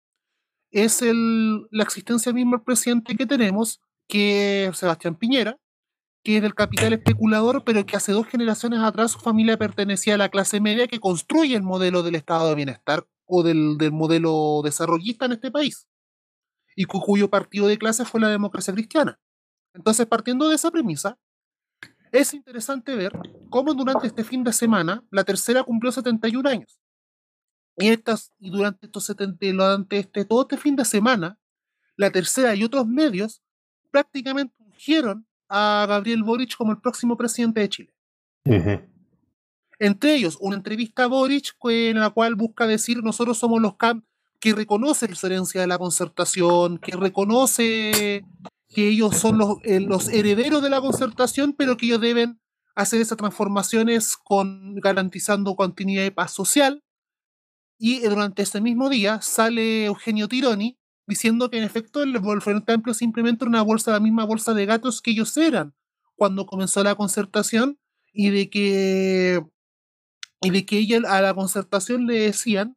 es el, la existencia misma del presidente que tenemos, que es Sebastián Piñera, que es del capital especulador, pero que hace dos generaciones atrás su familia pertenecía a la clase media que construye el modelo del estado de bienestar o del, del modelo desarrollista en este país, y cu- cuyo partido de clase fue la democracia cristiana. Entonces, partiendo de esa premisa, es interesante ver cómo durante este fin de semana la tercera cumplió 71 años. Y, estas, y durante, estos 70, durante este, todo este fin de semana, la tercera y otros medios prácticamente ungieron a Gabriel Boric como el próximo presidente de Chile. Entre ellos, una entrevista a Boric en la cual busca decir nosotros somos los cam que reconoce su herencia de la concertación, que reconoce que ellos son los, eh, los herederos de la concertación, pero que ellos deben hacer esas transformaciones con garantizando continuidad y paz social. Y eh, durante ese mismo día sale Eugenio Tironi diciendo que en efecto el, el Frente Amplio simplemente era una bolsa, la misma bolsa de gatos que ellos eran cuando comenzó la concertación y de que y de que ella a la concertación le decían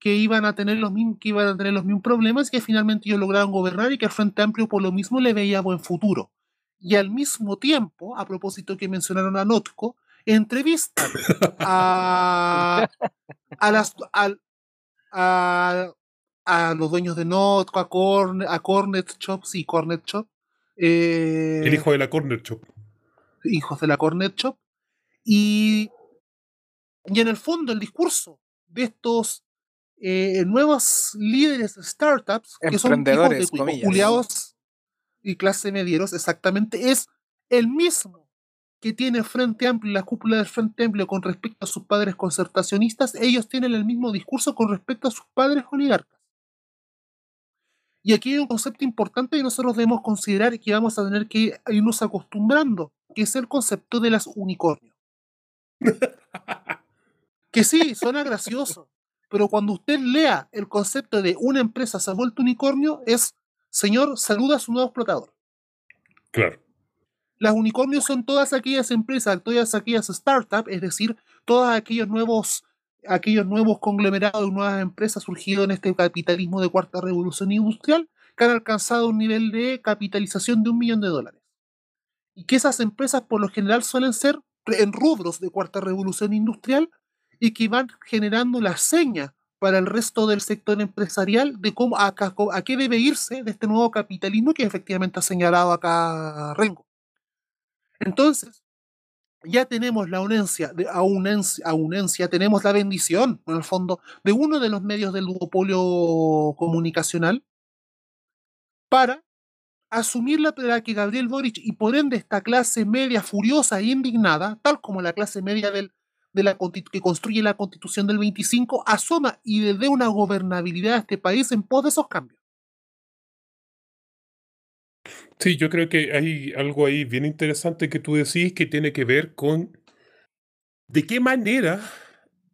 que iban a tener los mismos que iban a tener los mismos problemas y que finalmente ellos lograron gobernar y que el Frente Amplio por lo mismo le veía buen futuro. Y al mismo tiempo, a propósito que mencionaron a Notco, entrevistan a, a las al- a, a los dueños de Notco, a, Corn, a Cornet Shop, sí, Cornet Shop. eh, El hijo de la Corner Shop. hijos de la Cornet Shop. Y, y en el fondo, el discurso de estos eh, nuevos líderes de startups, que son hijos de comillas. culiados y clase medieros, exactamente, es el mismo que tiene el Frente Amplio y la cúpula del Frente Amplio con respecto a sus padres concertacionistas, ellos tienen el mismo discurso con respecto a sus padres oligarcas. Y aquí hay un concepto importante que nosotros debemos considerar y que vamos a tener que irnos acostumbrando, que es el concepto de las unicornios. que sí, suena gracioso, pero cuando usted lea el concepto de una empresa se ha vuelto unicornio, es, señor, saluda a su nuevo explotador. Claro. Las unicornios son todas aquellas empresas, todas aquellas startups, es decir, todos aquellos nuevos, aquellos nuevos conglomerados nuevas empresas surgidos en este capitalismo de cuarta revolución industrial que han alcanzado un nivel de capitalización de un millón de dólares. Y que esas empresas por lo general suelen ser en rubros de cuarta revolución industrial y que van generando la seña para el resto del sector empresarial de cómo a, qué debe irse de este nuevo capitalismo que efectivamente ha señalado acá Rengo. Entonces, ya tenemos la unencia, tenemos la bendición, en el fondo, de uno de los medios del duopolio comunicacional para asumir la que Gabriel Boric y por ende esta clase media furiosa e indignada, tal como la clase media de la, que construye la constitución del 25, asoma y le dé una gobernabilidad a este país en pos de esos cambios. Sí, yo creo que hay algo ahí bien interesante que tú decís que tiene que ver con de qué manera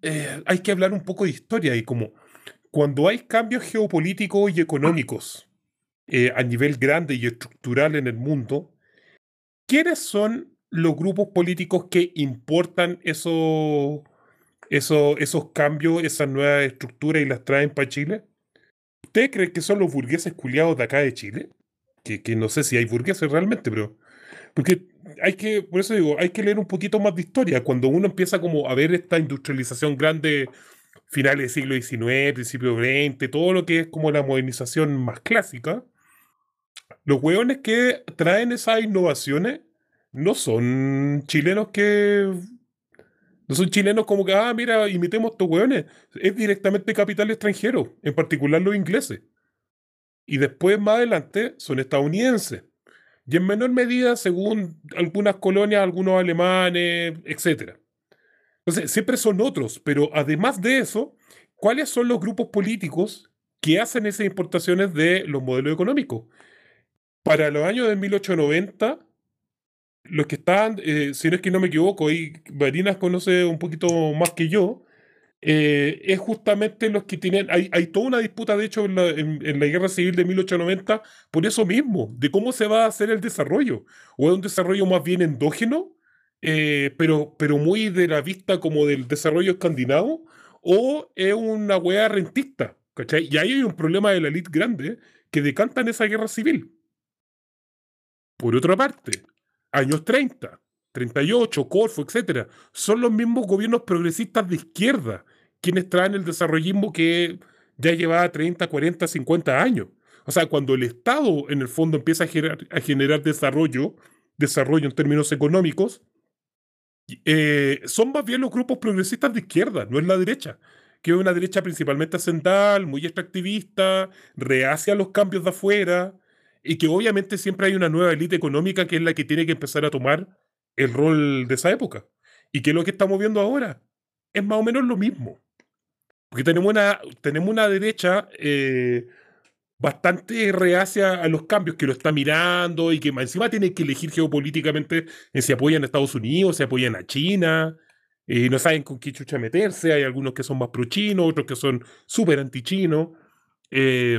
eh, hay que hablar un poco de historia y como cuando hay cambios geopolíticos y económicos eh, a nivel grande y estructural en el mundo, ¿quiénes son los grupos políticos que importan esos, esos, esos cambios, esas nuevas estructuras y las traen para Chile? ¿Usted cree que son los burgueses culiados de acá de Chile? Que, que no sé si hay burgueses realmente, pero... Porque hay que, por eso digo, hay que leer un poquito más de historia. Cuando uno empieza como a ver esta industrialización grande, finales del siglo XIX, principio XX, todo lo que es como la modernización más clásica, los hueones que traen esas innovaciones no son chilenos que. No son chilenos como que, ah, mira, imitemos estos hueones. Es directamente capital extranjero, en particular los ingleses. Y después, más adelante, son estadounidenses. Y en menor medida, según algunas colonias, algunos alemanes, etc. Entonces, siempre son otros. Pero además de eso, ¿cuáles son los grupos políticos que hacen esas importaciones de los modelos económicos? para los años de 1890, los que estaban, eh, si no es que no me equivoco, y Barinas conoce un poquito más que yo, eh, es justamente los que tienen, hay, hay, toda una disputa de hecho en la, en, la, guerra civil de 1890 por eso mismo, de cómo se va a hacer el desarrollo, o es un desarrollo más bien endógeno, eh, pero, pero muy de la vista como del desarrollo escandinavo, o es una wea rentista, ¿cachai? Y ahí hay un problema de la elite grande que decantan esa guerra civil. Por otra parte, años 30, 38, Corfo, etc., son los mismos gobiernos progresistas de izquierda quienes traen el desarrollismo que ya lleva 30, 40, 50 años. O sea, cuando el Estado en el fondo empieza a generar, desarrollo, desarrollo en términos económicos, eh, son más bien los grupos progresistas de izquierda, no es la derecha, que es una derecha principalmente ascendal, muy extractivista, reacia a los cambios de afuera, y que obviamente siempre hay una nueva élite económica que es la que tiene que empezar a tomar el rol de esa época. Y que lo que estamos viendo ahora es más o menos lo mismo. Porque tenemos una, tenemos una derecha eh, bastante reacia a los cambios, que lo está mirando y que encima tiene que elegir geopolíticamente en si apoyan a Estados Unidos, si apoyan a China, y no saben con qué chucha meterse. Hay algunos que son más pro-chinos, otros que son súper anti-chinos. Eh,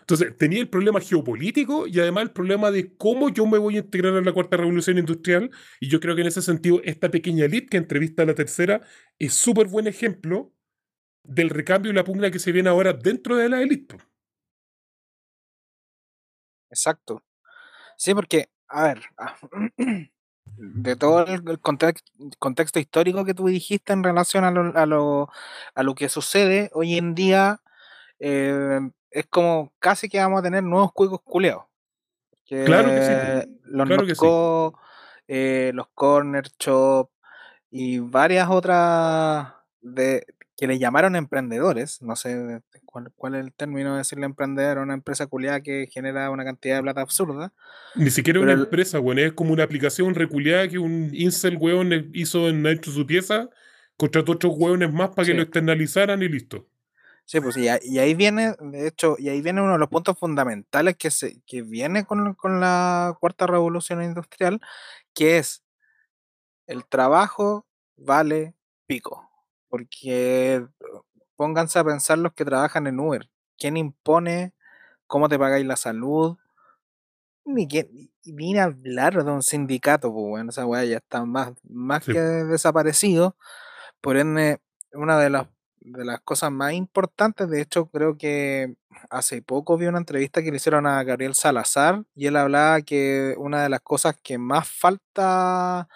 entonces, tenía el problema geopolítico y además el problema de cómo yo me voy a integrar en la cuarta revolución industrial. Y yo creo que en ese sentido, esta pequeña elite que entrevista a la tercera es súper buen ejemplo del recambio y la pugna que se viene ahora dentro de la élite. Exacto. Sí, porque, a ver, ah, de todo el contexto histórico que tú dijiste en relación a lo, a lo, a lo que sucede hoy en día, eh, es como casi que vamos a tener nuevos juegos culeados. claro que sí. Los claro eh, los Corner Shop y varias otras de que le llamaron emprendedores, no sé cuál, es el término de decirle emprendedor a una empresa culiada que genera una cantidad de plata absurda. Ni siquiera una empresa, bueno, es como una aplicación reculeada que un incel weón hizo en hecho su pieza, contrató otros hueones más para que lo externalizaran y listo. Sí, pues y, ahí viene, de hecho, y ahí viene uno de los puntos fundamentales que, se, que viene con, con la cuarta revolución industrial, que es el trabajo vale pico. Porque pónganse a pensar los que trabajan en Uber. ¿Quién impone cómo te pagáis la salud? ni, que, ni hablar de un sindicato, pues bueno, esa weá ya está más, más Sí. que desaparecido. Por ende, una de las, de las cosas más importantes, de hecho, creo que hace poco vi una entrevista que le hicieron a Gabriel Salazar y él hablaba que una de las cosas que más falta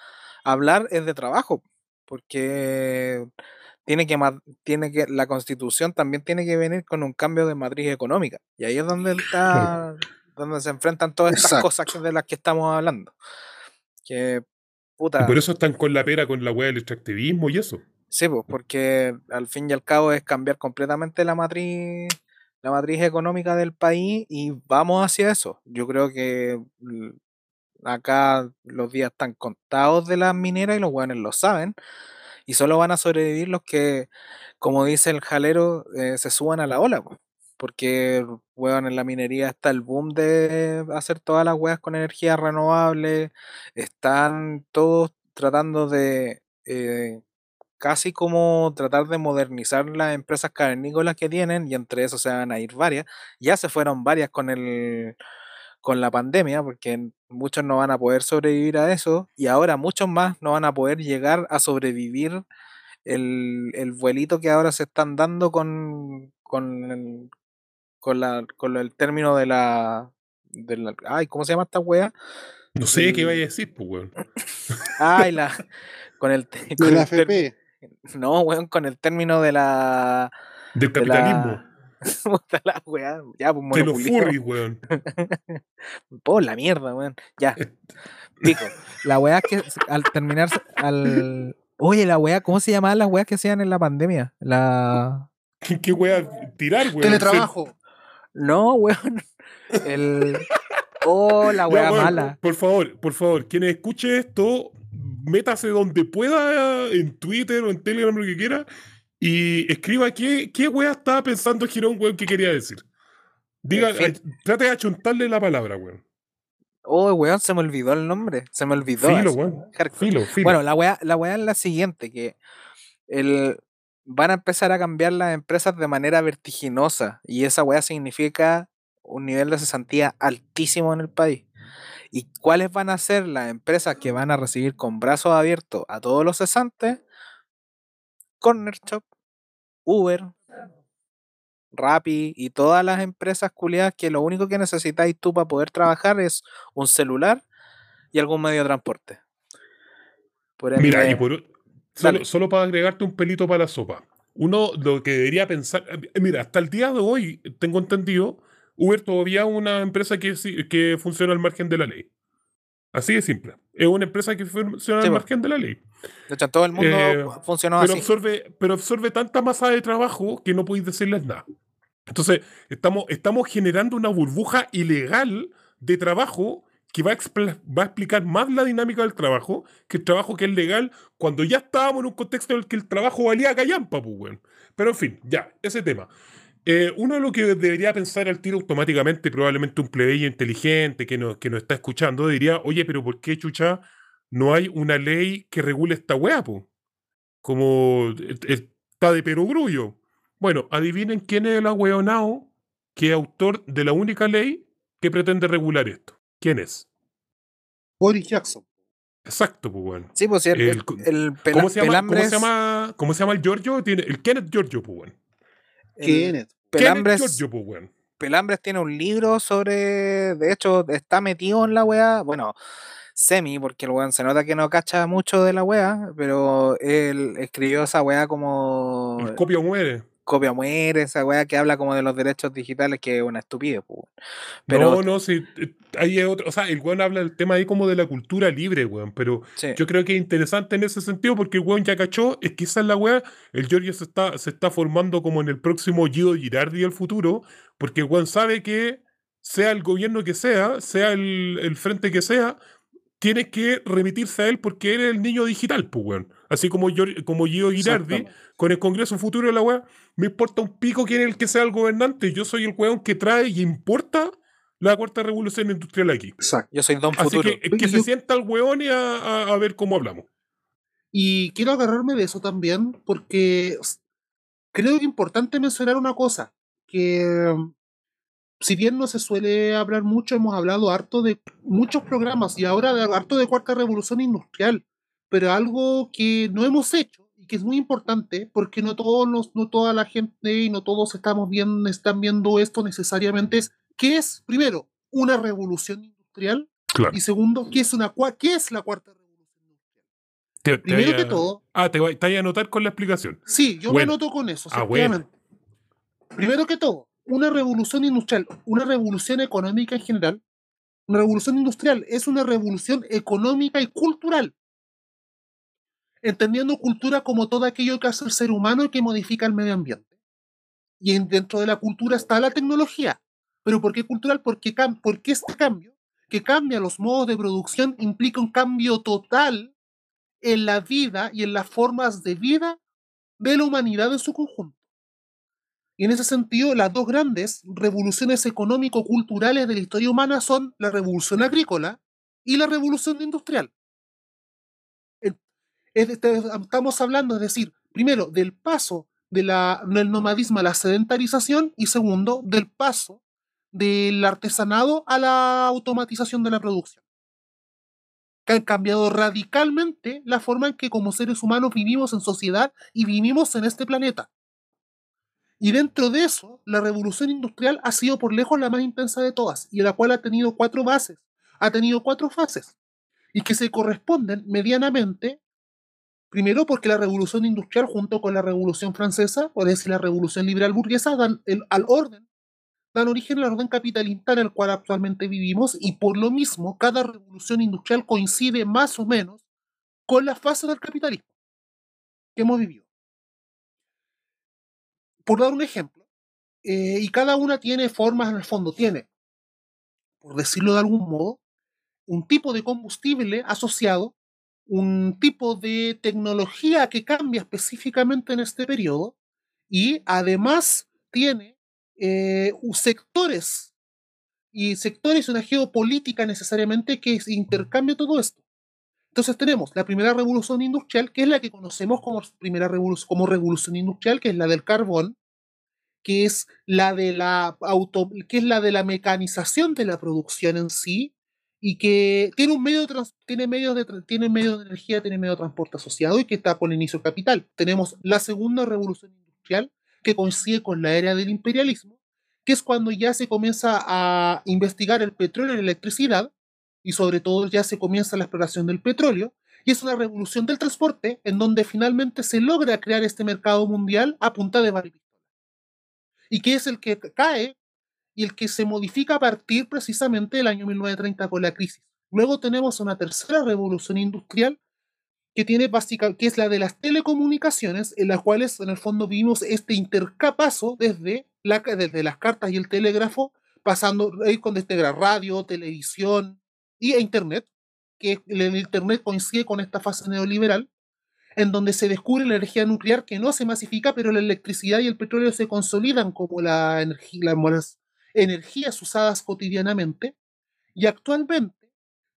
hablar es de trabajo, porque tiene que, tiene que, la constitución también tiene que venir con un cambio de matriz económica. Y ahí es donde está, donde se enfrentan todas estas Exacto. cosas de las que estamos hablando. Que, puta. Y por eso están con la pera con la weá del extractivismo y eso. Sí, pues, porque al fin y al cabo es cambiar completamente la matriz, la matriz económica del país y vamos hacia eso. Yo creo que mm, acá los días están contados de las mineras y los buenos lo saben. Y solo van a sobrevivir los que, como dice el jalero, eh, se suban a la ola. pues, Porque, weón, en la minería está el boom de hacer todas las weas con energía renovable. Están todos tratando de eh, casi como tratar de modernizar las empresas cavernícolas que tienen, y entre eso se van a ir varias. Ya se fueron varias con el con la pandemia, porque muchos no van a poder sobrevivir a eso, y ahora muchos más no van a poder llegar a sobrevivir el, el vuelito que ahora se están dando con, con, el, con, la, con el término de la, de la- Ay, ¿cómo se llama esta wea? No sé qué vaya a decir, pues, weón. Ay, la. Con el, De con la FP. No, weón, con el término de la. Del de capitalismo. la. La weá, Ya, pues los monopolio. furries, weón. Por la mierda, weón. Ya. Pico. La weá que al terminar. Al. Oye, la weá, ¿cómo se llamaban las weas que hacían en la pandemia? La. ¿Qué, qué weá tirar, weón? Teletrabajo. No, weón. El. Oh, la weá mala. Por favor, por favor, quien escuche esto, métase donde pueda, en Twitter o en Telegram, lo que quiera, y escriba qué, qué weá estaba pensando Girón, weón, que quería decir. Diga, eh, trate de achuntarle la palabra, weón. Oh, weón, se me olvidó el nombre. Se me olvidó. Filo, weón. Filo, filo. Bueno, la weá, la weá es la siguiente, que el, van a empezar a cambiar las empresas de manera vertiginosa y esa weá significa un nivel de cesantía altísimo en el país. ¿Y cuáles van a ser las empresas que van a recibir con brazos abiertos a todos los cesantes? Corner Shop, Uber, Rappi y todas las empresas culiadas que lo único que necesitáis tú para poder trabajar es un celular y algún medio de transporte. Por Mira, y por, solo, solo para agregarte un pelito para la sopa. Uno lo que debería pensar, eh, mira, hasta el día de hoy, tengo entendido, Uber todavía es una empresa que, que funciona al margen de la ley. Así de simple. Es una empresa que funciona Sí, al margen de la ley. De hecho, en todo el mundo Eh, funcionó Pero así. absorbe, pero absorbe tanta masa de trabajo que no podéis decirles nada. Entonces, estamos, estamos generando una burbuja ilegal de trabajo que va a, va a explicar más la dinámica del trabajo que el trabajo que es legal cuando ya estábamos en un contexto en el que el trabajo valía callampa, pues, weón. Pero en fin, ya, ese tema. Eh, uno de lo que debería pensar al tiro automáticamente, probablemente un plebeyo inteligente que nos, que nos está escuchando, diría, oye, pero ¿por qué, chucha, no hay una ley que regule esta weá, po? Como eh, eh, está de perogrullo. Bueno, adivinen quién es el ahueonao que es autor de la única ley que pretende regular esto. ¿Quién es? Boris Jackson. Exacto, pues, weón. Sí, pues el, el ¿Cómo se, llama, ¿Cómo se llama? ¿Cómo se llama el Giorgio? Tiene, el Kenneth Giorgio, pues, weón. Kenneth. Pelambres, Kenneth Giorgio, pues, weón. Pelambres tiene un libro sobre. De hecho, está metido en la weá. Bueno, semi, porque el weón se nota que no cacha mucho de la weá, pero él escribió esa weá como. El copia o muere. Copia muere, esa weá que habla como de los derechos digitales, que es una estupidez, pues, weón. Pero, no, no, sí. Ahí es otro. O sea, el weón habla del tema ahí como de la cultura libre, weón. Pero sí. Yo creo que es interesante en ese sentido porque el weón ya cachó, es que esa es la weá, el Giorgio se está, se está formando como en el próximo Guido Girardi del futuro, porque el weón sabe que sea el gobierno que sea, sea el, el frente que sea, tiene que remitirse a él porque él es el niño digital, pues weón. Así como, Gior- como Guido Girardi, con el Congreso futuro de la weá, me importa un pico quién es el que sea el gobernante, yo soy el weón que trae y importa la cuarta revolución industrial aquí. Exacto. Yo soy Don Así Futuro. que, que Oye, se yo- sienta el weón y a- a- a ver cómo hablamos. Y quiero agarrarme de eso también, porque creo que es importante mencionar una cosa, que, si bien no se suele hablar mucho, hemos hablado harto de muchos programas y ahora de harto de cuarta revolución industrial, pero algo que no hemos hecho que es muy importante porque no todos los, no toda la gente y no todos estamos viendo, están viendo esto necesariamente es qué es primero una revolución industrial Claro. y segundo qué es una qué es la cuarta revolución industrial. Te- te Primero que todo, Ah, te, voy- te voy a anotar con la explicación. Sí, yo Bueno. me anoto con eso, Ah, bueno. Primero que todo, una revolución industrial, una revolución económica en general, una revolución industrial es una revolución económica y cultural. Entendiendo cultura como todo aquello que hace el ser humano y que modifica el medio ambiente. Y en- dentro de la cultura está la tecnología. ¿Pero por qué cultural? Porque este cambio, que cambia los modos de producción, implica un cambio total en la vida y en las formas de vida de la humanidad en su conjunto. Y en ese sentido, las dos grandes revoluciones económico-culturales de la historia humana son la revolución agrícola y la revolución industrial. Es de- estamos hablando, es decir, primero, del paso de la- del nomadismo a la sedentarización y segundo, del paso del artesanado a la automatización de la producción que han cambiado radicalmente la forma en que como seres humanos vivimos en sociedad y vivimos en este planeta. Y dentro de eso, la revolución industrial ha sido por lejos la más intensa de todas, y la cual ha tenido cuatro bases, ha tenido cuatro fases, y que se corresponden medianamente, primero porque la revolución industrial junto con la revolución francesa, o decir la revolución liberal burguesa, dan el- al orden dan origen al orden capitalista en el cual actualmente vivimos y por lo mismo cada revolución industrial coincide más o menos con la fase del capitalismo que hemos vivido. Por dar un ejemplo, eh, y cada una tiene formas en el fondo, tiene, por decirlo de algún modo, un tipo de combustible asociado, un tipo de tecnología que cambia específicamente en este periodo y además tiene eh, sectores y sectores, una geopolítica necesariamente que intercambia todo esto. Entonces tenemos la primera revolución industrial, que es la que conocemos como primera revolución, como revolución industrial, que es la del carbón, que es la de la que es la de la mecanización de la producción en sí, y que tiene un medio de tiene medios de tiene medios de energía, tiene medio de transporte asociado y que está con el inicio capital. Tenemos la segunda revolución industrial, que coincide con la era del imperialismo, que es cuando ya se comienza a investigar el petróleo y la electricidad, y sobre todo ya se comienza la exploración del petróleo, y es una revolución del transporte en donde finalmente se logra crear este mercado mundial a punta de pistola. Y que es el que cae y el que se modifica a partir precisamente del año 1930 con la crisis. Luego tenemos una tercera revolución industrial que tiene básica, que es la de las telecomunicaciones, en las cuales en el fondo vimos este intercapazo desde, la, desde las cartas y el telégrafo, pasando ahí con era radio, televisión y e internet, que el, internet coincide con esta fase neoliberal, en donde se descubre la energía nuclear que no se masifica, pero la electricidad y el petróleo se consolidan como la energía, las energías usadas cotidianamente, y actualmente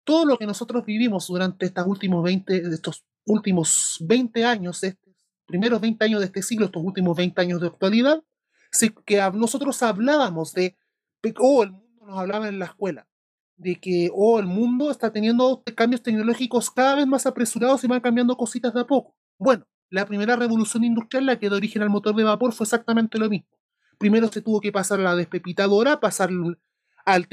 todo lo que nosotros vivimos durante estos últimos 20, estos últimos 20 años, estos primeros 20 años de este siglo, estos últimos 20 años de actualidad, se, que nosotros hablábamos de, oh, el mundo nos hablaba en la escuela, de que, oh, el mundo está teniendo cambios tecnológicos cada vez más apresurados y van cambiando cositas de a poco. Bueno, la primera revolución industrial, la que da origen al motor de vapor, fue exactamente lo mismo. Primero se tuvo que pasar la despepitadora, pasar al,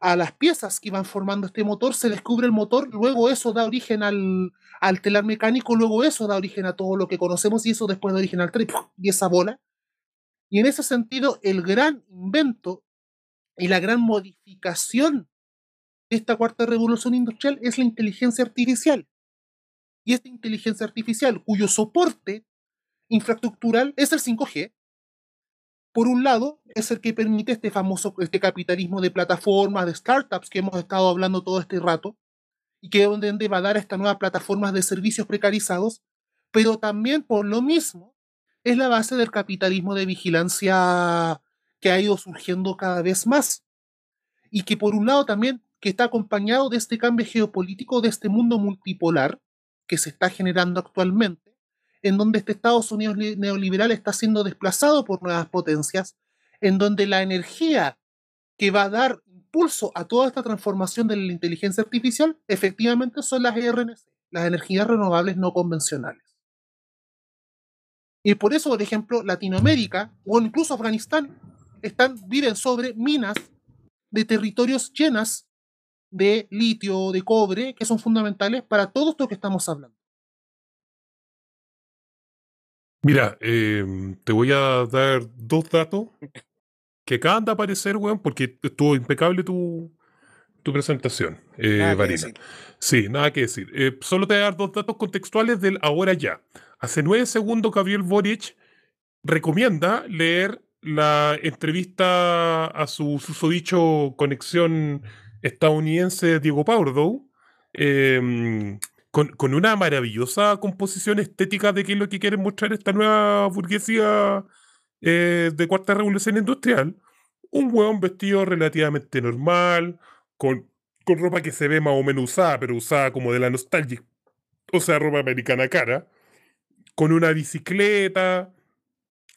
a las piezas que iban formando este motor, se descubre el motor, luego eso da origen al, al telar mecánico, luego eso da origen a todo lo que conocemos y eso después da origen al tren y esa bola. Y en ese sentido, el gran invento y la gran modificación de esta cuarta revolución industrial es la inteligencia artificial. Y esta inteligencia artificial, cuyo soporte infraestructural es el 5G, por un lado, es el que permite este famoso este capitalismo de plataformas, de startups que hemos estado hablando todo este rato, y que donde va a dar estas nuevas plataformas de servicios precarizados, pero también por lo mismo es la base del capitalismo de vigilancia que ha ido surgiendo cada vez más. Y que por un lado también que está acompañado de este cambio geopolítico, de este mundo multipolar que se está generando actualmente, en donde este Estados Unidos li- neoliberal está siendo desplazado por nuevas potencias, en donde la energía que va a dar impulso a toda esta transformación de la inteligencia artificial efectivamente son las RNC, las energías renovables no convencionales. Y por eso, por ejemplo, Latinoamérica o incluso Afganistán están, viven sobre minas de territorios llenas de litio, de cobre, que son fundamentales para todo esto que estamos hablando. Mira, em, te voy a dar dos datos que acaban de aparecer, weón, porque estuvo impecable tu, tu presentación, eh, Varina. Sí, nada que decir. Eh, solo te voy a dar dos datos contextuales del ahora ya. Hace nueve segundos Gabriel Boric recomienda leer la entrevista a su susodicho conexión estadounidense Diego Pardo, em, con, una maravillosa composición estética de qué es lo que quiere mostrar esta nueva burguesía eh, de cuarta revolución industrial. Un hueón vestido relativamente normal, con, con ropa que se ve más o menos usada, pero usada como de la nostalgia, o sea, ropa americana cara, con una bicicleta,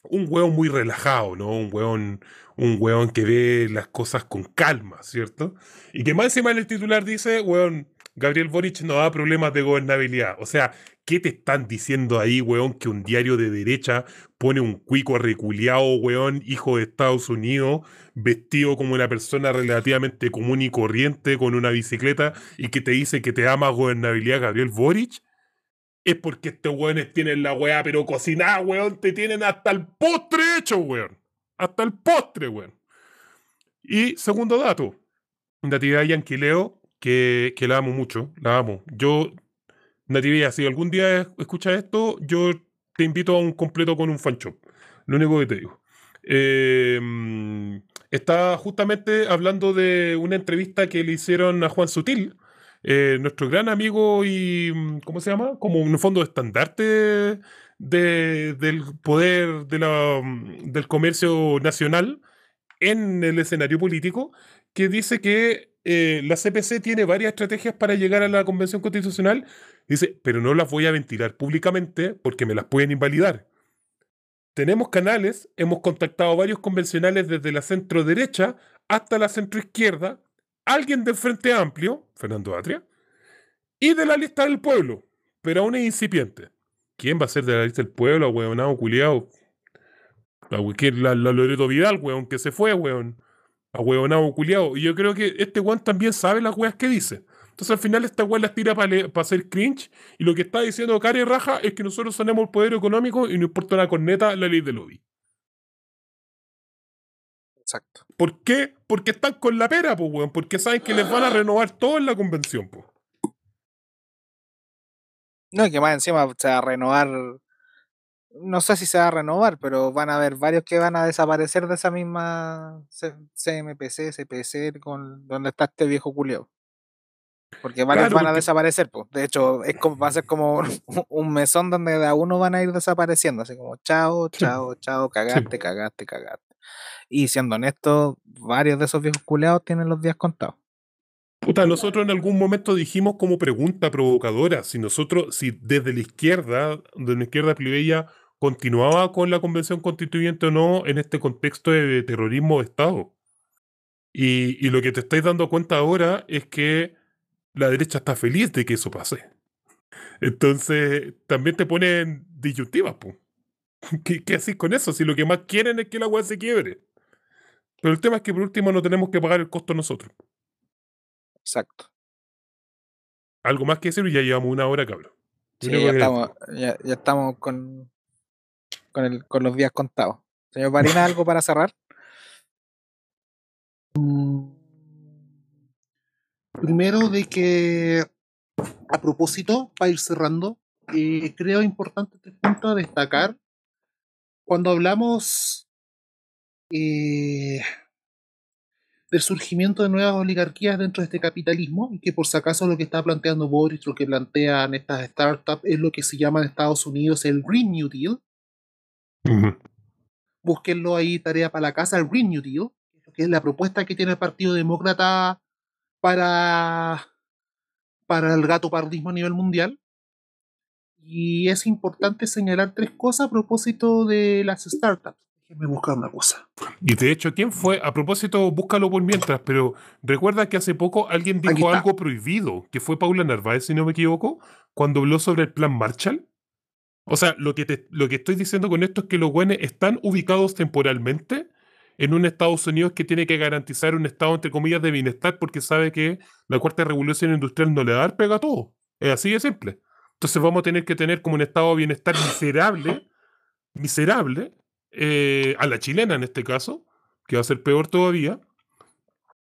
un hueón muy relajado, ¿no? Un hueón, un hueón que ve las cosas con calma, ¿cierto? Y que más encima en el titular dice, hueón, Gabriel Boric no da problemas de gobernabilidad. O sea, ¿qué te están diciendo ahí, weón, que un diario de derecha pone un cuico reculeado, weón, hijo de Estados Unidos, vestido como una persona relativamente común y corriente con una bicicleta y que te dice que te más gobernabilidad Gabriel Boric? Es porque estos weones tienen la weá, pero cocinada, weón, te tienen hasta el postre hecho, weón. Hasta el postre, weón. Y segundo dato, Natividad Yanquileo que, la amo mucho, la amo. Yo, Natividad, si algún día escuchas esto, yo te invito a un completo con un fan shop. Lo único que te digo. Em, está justamente hablando de una entrevista que le hicieron a Juan Sutil, eh, nuestro gran amigo y, ¿cómo se llama? Como un fondo estandarte de, del poder de la, del comercio nacional en el escenario político, que dice que eh, la CPC tiene varias estrategias para llegar a la Convención Constitucional. Dice, pero no las voy a ventilar públicamente porque me las pueden invalidar. Tenemos canales, hemos contactado varios convencionales desde la centro derecha hasta la centro izquierda, alguien del Frente Amplio, Fernando Atria, y de la lista del pueblo, pero aún es incipiente. ¿Quién va a ser de la lista del pueblo, weón? culiao? La, la, la Loreto Vidal, weón, que se fue, weón huevonado culiado. Y yo creo que este weón también sabe las weas que dice. Entonces al final esta weá las tira para hacer cringe. Y lo que está diciendo Cari Raja es que nosotros tenemos el poder económico y no importa la corneta la ley de lobby. Exacto. ¿Por qué? Porque están con la pera, pues, weón. Porque saben que les van a renovar todo en la convención, pues. No, que más encima se va a renovar no sé si se va a renovar, pero van a haber varios que van a desaparecer de esa misma CMPC, CPC, con donde está este viejo culeo. Porque varios van a desaparecer, pues. De hecho, es como, va a ser como un mesón donde de a uno van a ir desapareciendo, así como chao, chao, chao, cagaste, cagaste, cagaste. Y siendo honesto, varios de esos viejos culeados tienen los días contados. Puta, nosotros en algún momento dijimos como pregunta provocadora, si nosotros, si desde la izquierda, desde la izquierda plebeya, continuaba con la convención constituyente o no en este contexto de terrorismo de Estado. Y, lo que te estáis dando cuenta ahora es que la derecha está feliz de que eso pase. Entonces, también te ponen disyuntivas, pues. ¿Qué, ¿Qué haces con eso? Si lo que más quieren es que la web se quiebre. Pero el tema es que por último no tenemos que pagar el costo nosotros. Exacto. Algo más que decir, ya llevamos una hora, cabrón. Sí, ya estamos con, con, el, con los días contados. Señor Marina, ¿algo para cerrar? Mm. Primero de que, a propósito, para ir cerrando, eh, creo importante este punto destacar cuando hablamos eh, del surgimiento de nuevas oligarquías dentro de este capitalismo, y que por si acaso lo que está planteando Boris, lo que plantean estas startups, es lo que se llama en Estados Unidos el Green New Deal, Búsquenlo ahí, tarea para la casa, el Green New Deal, que es la propuesta que tiene el Partido Demócrata para, para el gato pardismo a nivel mundial. Y es importante señalar tres cosas a propósito de las startups. Por me buscar una cosa. Y de hecho, ¿quién fue? A propósito, búscalo por mientras, pero recuerda que hace poco alguien dijo algo prohibido, que fue Paula Narváez, si no me equivoco, cuando habló sobre el plan Marshall. O sea, lo que, te- lo que estoy diciendo con esto es que los buenos están ubicados temporalmente en un Estados Unidos que tiene que garantizar un estado, entre comillas, de bienestar porque sabe que la cuarta revolución industrial no le va a dar pega a todo. Es así de simple. Entonces vamos a tener que tener como un estado de bienestar miserable, miserable, eh, a la chilena en este caso, que va a ser peor todavía,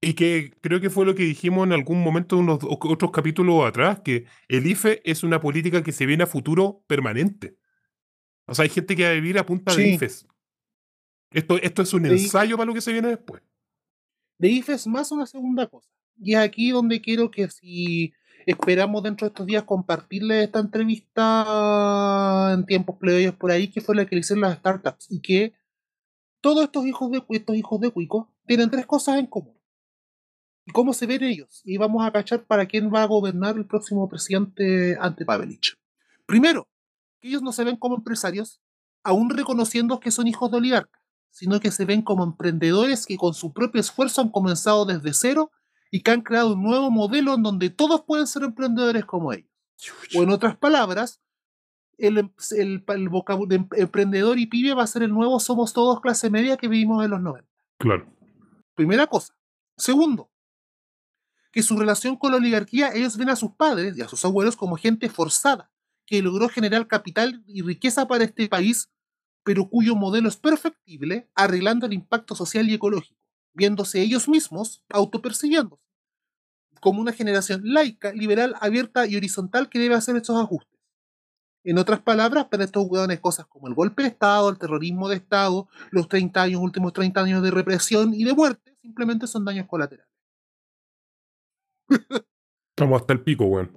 y que creo que fue lo que dijimos en algún momento de unos otros capítulos atrás, que el IFE es una política que se viene a futuro permanente. O sea, hay gente que va a vivir a punta de. IFES. Esto, esto es un Sí. ensayo para lo que se viene después. De IFE es más una segunda cosa. Y es aquí donde quiero que si esperamos dentro de estos días compartirle esta entrevista en tiempos plebeyos por ahí, que fue la que le hicieron las startups, y que todos estos hijos de estos hijos de Cuico tienen tres cosas en común. ¿Y cómo se ven ellos? Y vamos a cachar para quién va a gobernar el próximo presidente ante Pavelich. Primero, que ellos no se ven como empresarios, aún reconociendo que son hijos de oligarcas, sino que se ven como emprendedores que con su propio esfuerzo han comenzado desde cero y que han creado un nuevo modelo en donde todos pueden ser emprendedores como ellos. O en otras palabras, el, em- el, el vocabu- de em- emprendedor y pibe va a ser el nuevo somos todos clase media que vivimos en los 90. Claro. Primera cosa. Segundo, que su relación con la oligarquía, ellos ven a sus padres y a sus abuelos como gente forzada, que logró generar capital y riqueza para este país, pero cuyo modelo es perfectible, arreglando el impacto social y ecológico, viéndose ellos mismos autopercibiéndose como una generación laica, liberal, abierta y horizontal que debe hacer estos ajustes. En otras palabras, para estos hueones cosas como el golpe de Estado, el terrorismo de Estado, los 30 años, últimos 30 años de represión y de muerte, simplemente son daños colaterales. Estamos hasta el pico, weón.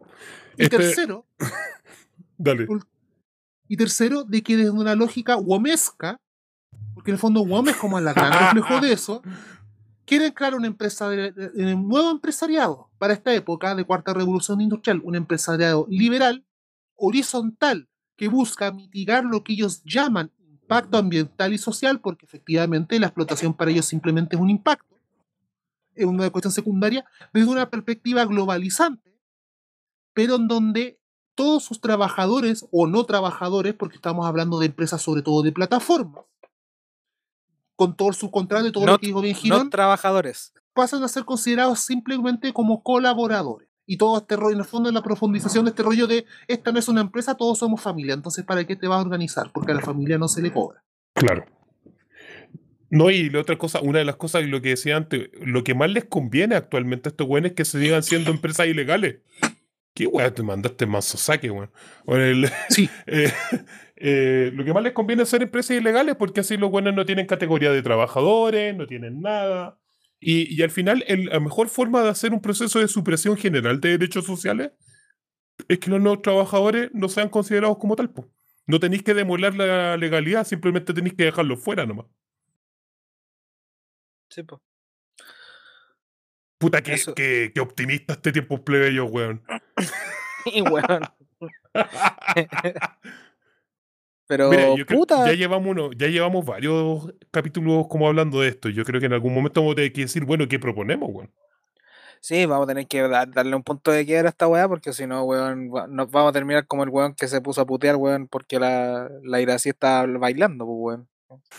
Y Este- tercero, Dale. y tercero, de que desde una lógica womesca, porque en el fondo WOM es como la gran reflejo de eso, quieren crear una empresa de, de- de un nuevo empresariado para esta época de cuarta revolución industrial, un empresariado liberal, horizontal, que busca mitigar lo que ellos llaman impacto ambiental y social, porque efectivamente la explotación para ellos simplemente es un impacto, es una cuestión secundaria, desde una perspectiva globalizante, pero en donde todos sus trabajadores o no trabajadores, porque estamos hablando de empresas sobre todo de plataformas, con todo su contrato y todo No- lo que dijo bien No Girón, trabajadores. pasan a ser considerados simplemente como colaboradores. Y todo este rollo, en el fondo, es la profundización de este rollo de esta no es una empresa, todos somos familia. Entonces, ¿para qué te vas a organizar? Porque a la familia no se le cobra. Claro. No, y la otra cosa, una de las cosas, y lo que decía antes, lo que más les conviene actualmente a estos weones es que se sigan siendo empresas ilegales. ¿Qué weá te mandaste manso saque, weón? Sí, eh, eh, lo que más les conviene es ser empresas ilegales porque así los buenos no tienen categoría de trabajadores, no tienen nada. Y, y al final, el- la mejor forma de hacer un proceso de supresión general de derechos sociales es que los nuevos trabajadores no sean considerados como tal. po. No tenéis que demoler la legalidad, simplemente tenéis que dejarlos fuera nomás. Sí, po. Puta, que, que, que optimista este tiempo plebeyo, weón. Y weón. Pero Mira, yo creo- puta. ya llevamos uno, ya llevamos varios capítulos como hablando de esto. Yo creo que en algún momento vamos a tener que decir, bueno, ¿qué proponemos, weón? Sí, vamos a tener que dar- darle un punto de quiebra a esta weá, porque si no, weón, nos vamos a terminar como el weón que se puso a putear, weón, porque la, la Irací está bailando, pues, weón.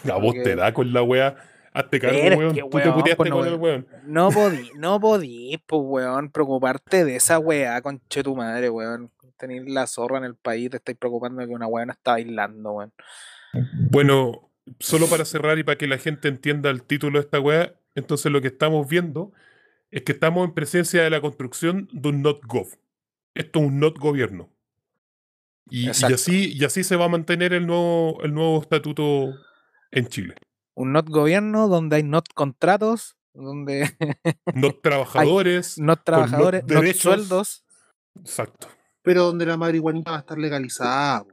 La voz te da con la weá. Hazte cargo, weón. Tú te puteaste pues no, con el weón. No podí, no podí, pues, weón, preocuparte de esa weá, conche tu madre, weón. Tener la zorra en el país, te estáis preocupando de que una weá no está bailando, weón. Bueno, solo para cerrar y para que la gente entienda el título de esta weá, entonces lo que estamos viendo es que estamos en presencia de la construcción de un not gov. Esto es un not gobierno. Y, y así, y así se va a mantener el nuevo, el nuevo estatuto en Chile. Un not gobierno donde hay not contratos, donde Not trabajadores. not trabajadores, not derechos. sueldos. Exacto. pero donde la marihuanita va a estar legalizada.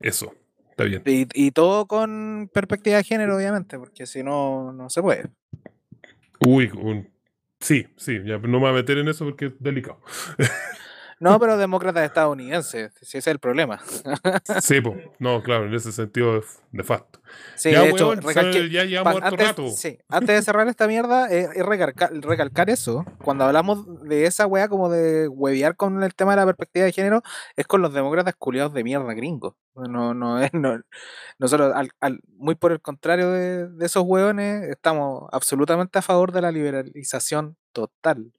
Eso. Está bien. Y, y todo con perspectiva de género, obviamente, porque si no, no se puede. Uy, un- sí, sí, ya no me voy a meter en eso porque es delicado. No, pero demócratas estadounidenses, si ese es el problema. Sí, po. No, claro, en ese sentido de facto. Sí, ya, de hecho, weón, ya llevamos harto antes, rato. sí, antes de cerrar esta mierda, eh, es recalcar, recalcar eso. Cuando hablamos de esa weá como de huevear con el tema de la perspectiva de género, es con los demócratas culiados de mierda gringos. No, no es, no, nosotros, al, al- muy por el contrario de, de esos hueones, estamos absolutamente a favor de la liberalización total.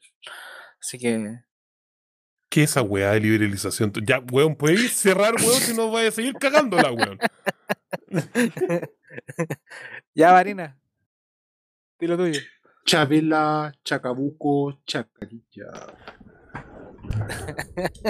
Así que, ¿Qué es esa weá de liberalización? Ya, weón, ¿puedes cerrar, weón, si no vaya a seguir cagándola, weón? ya, Varina, dilo tuyo. Chabela, Chacabuco, Chacarilla.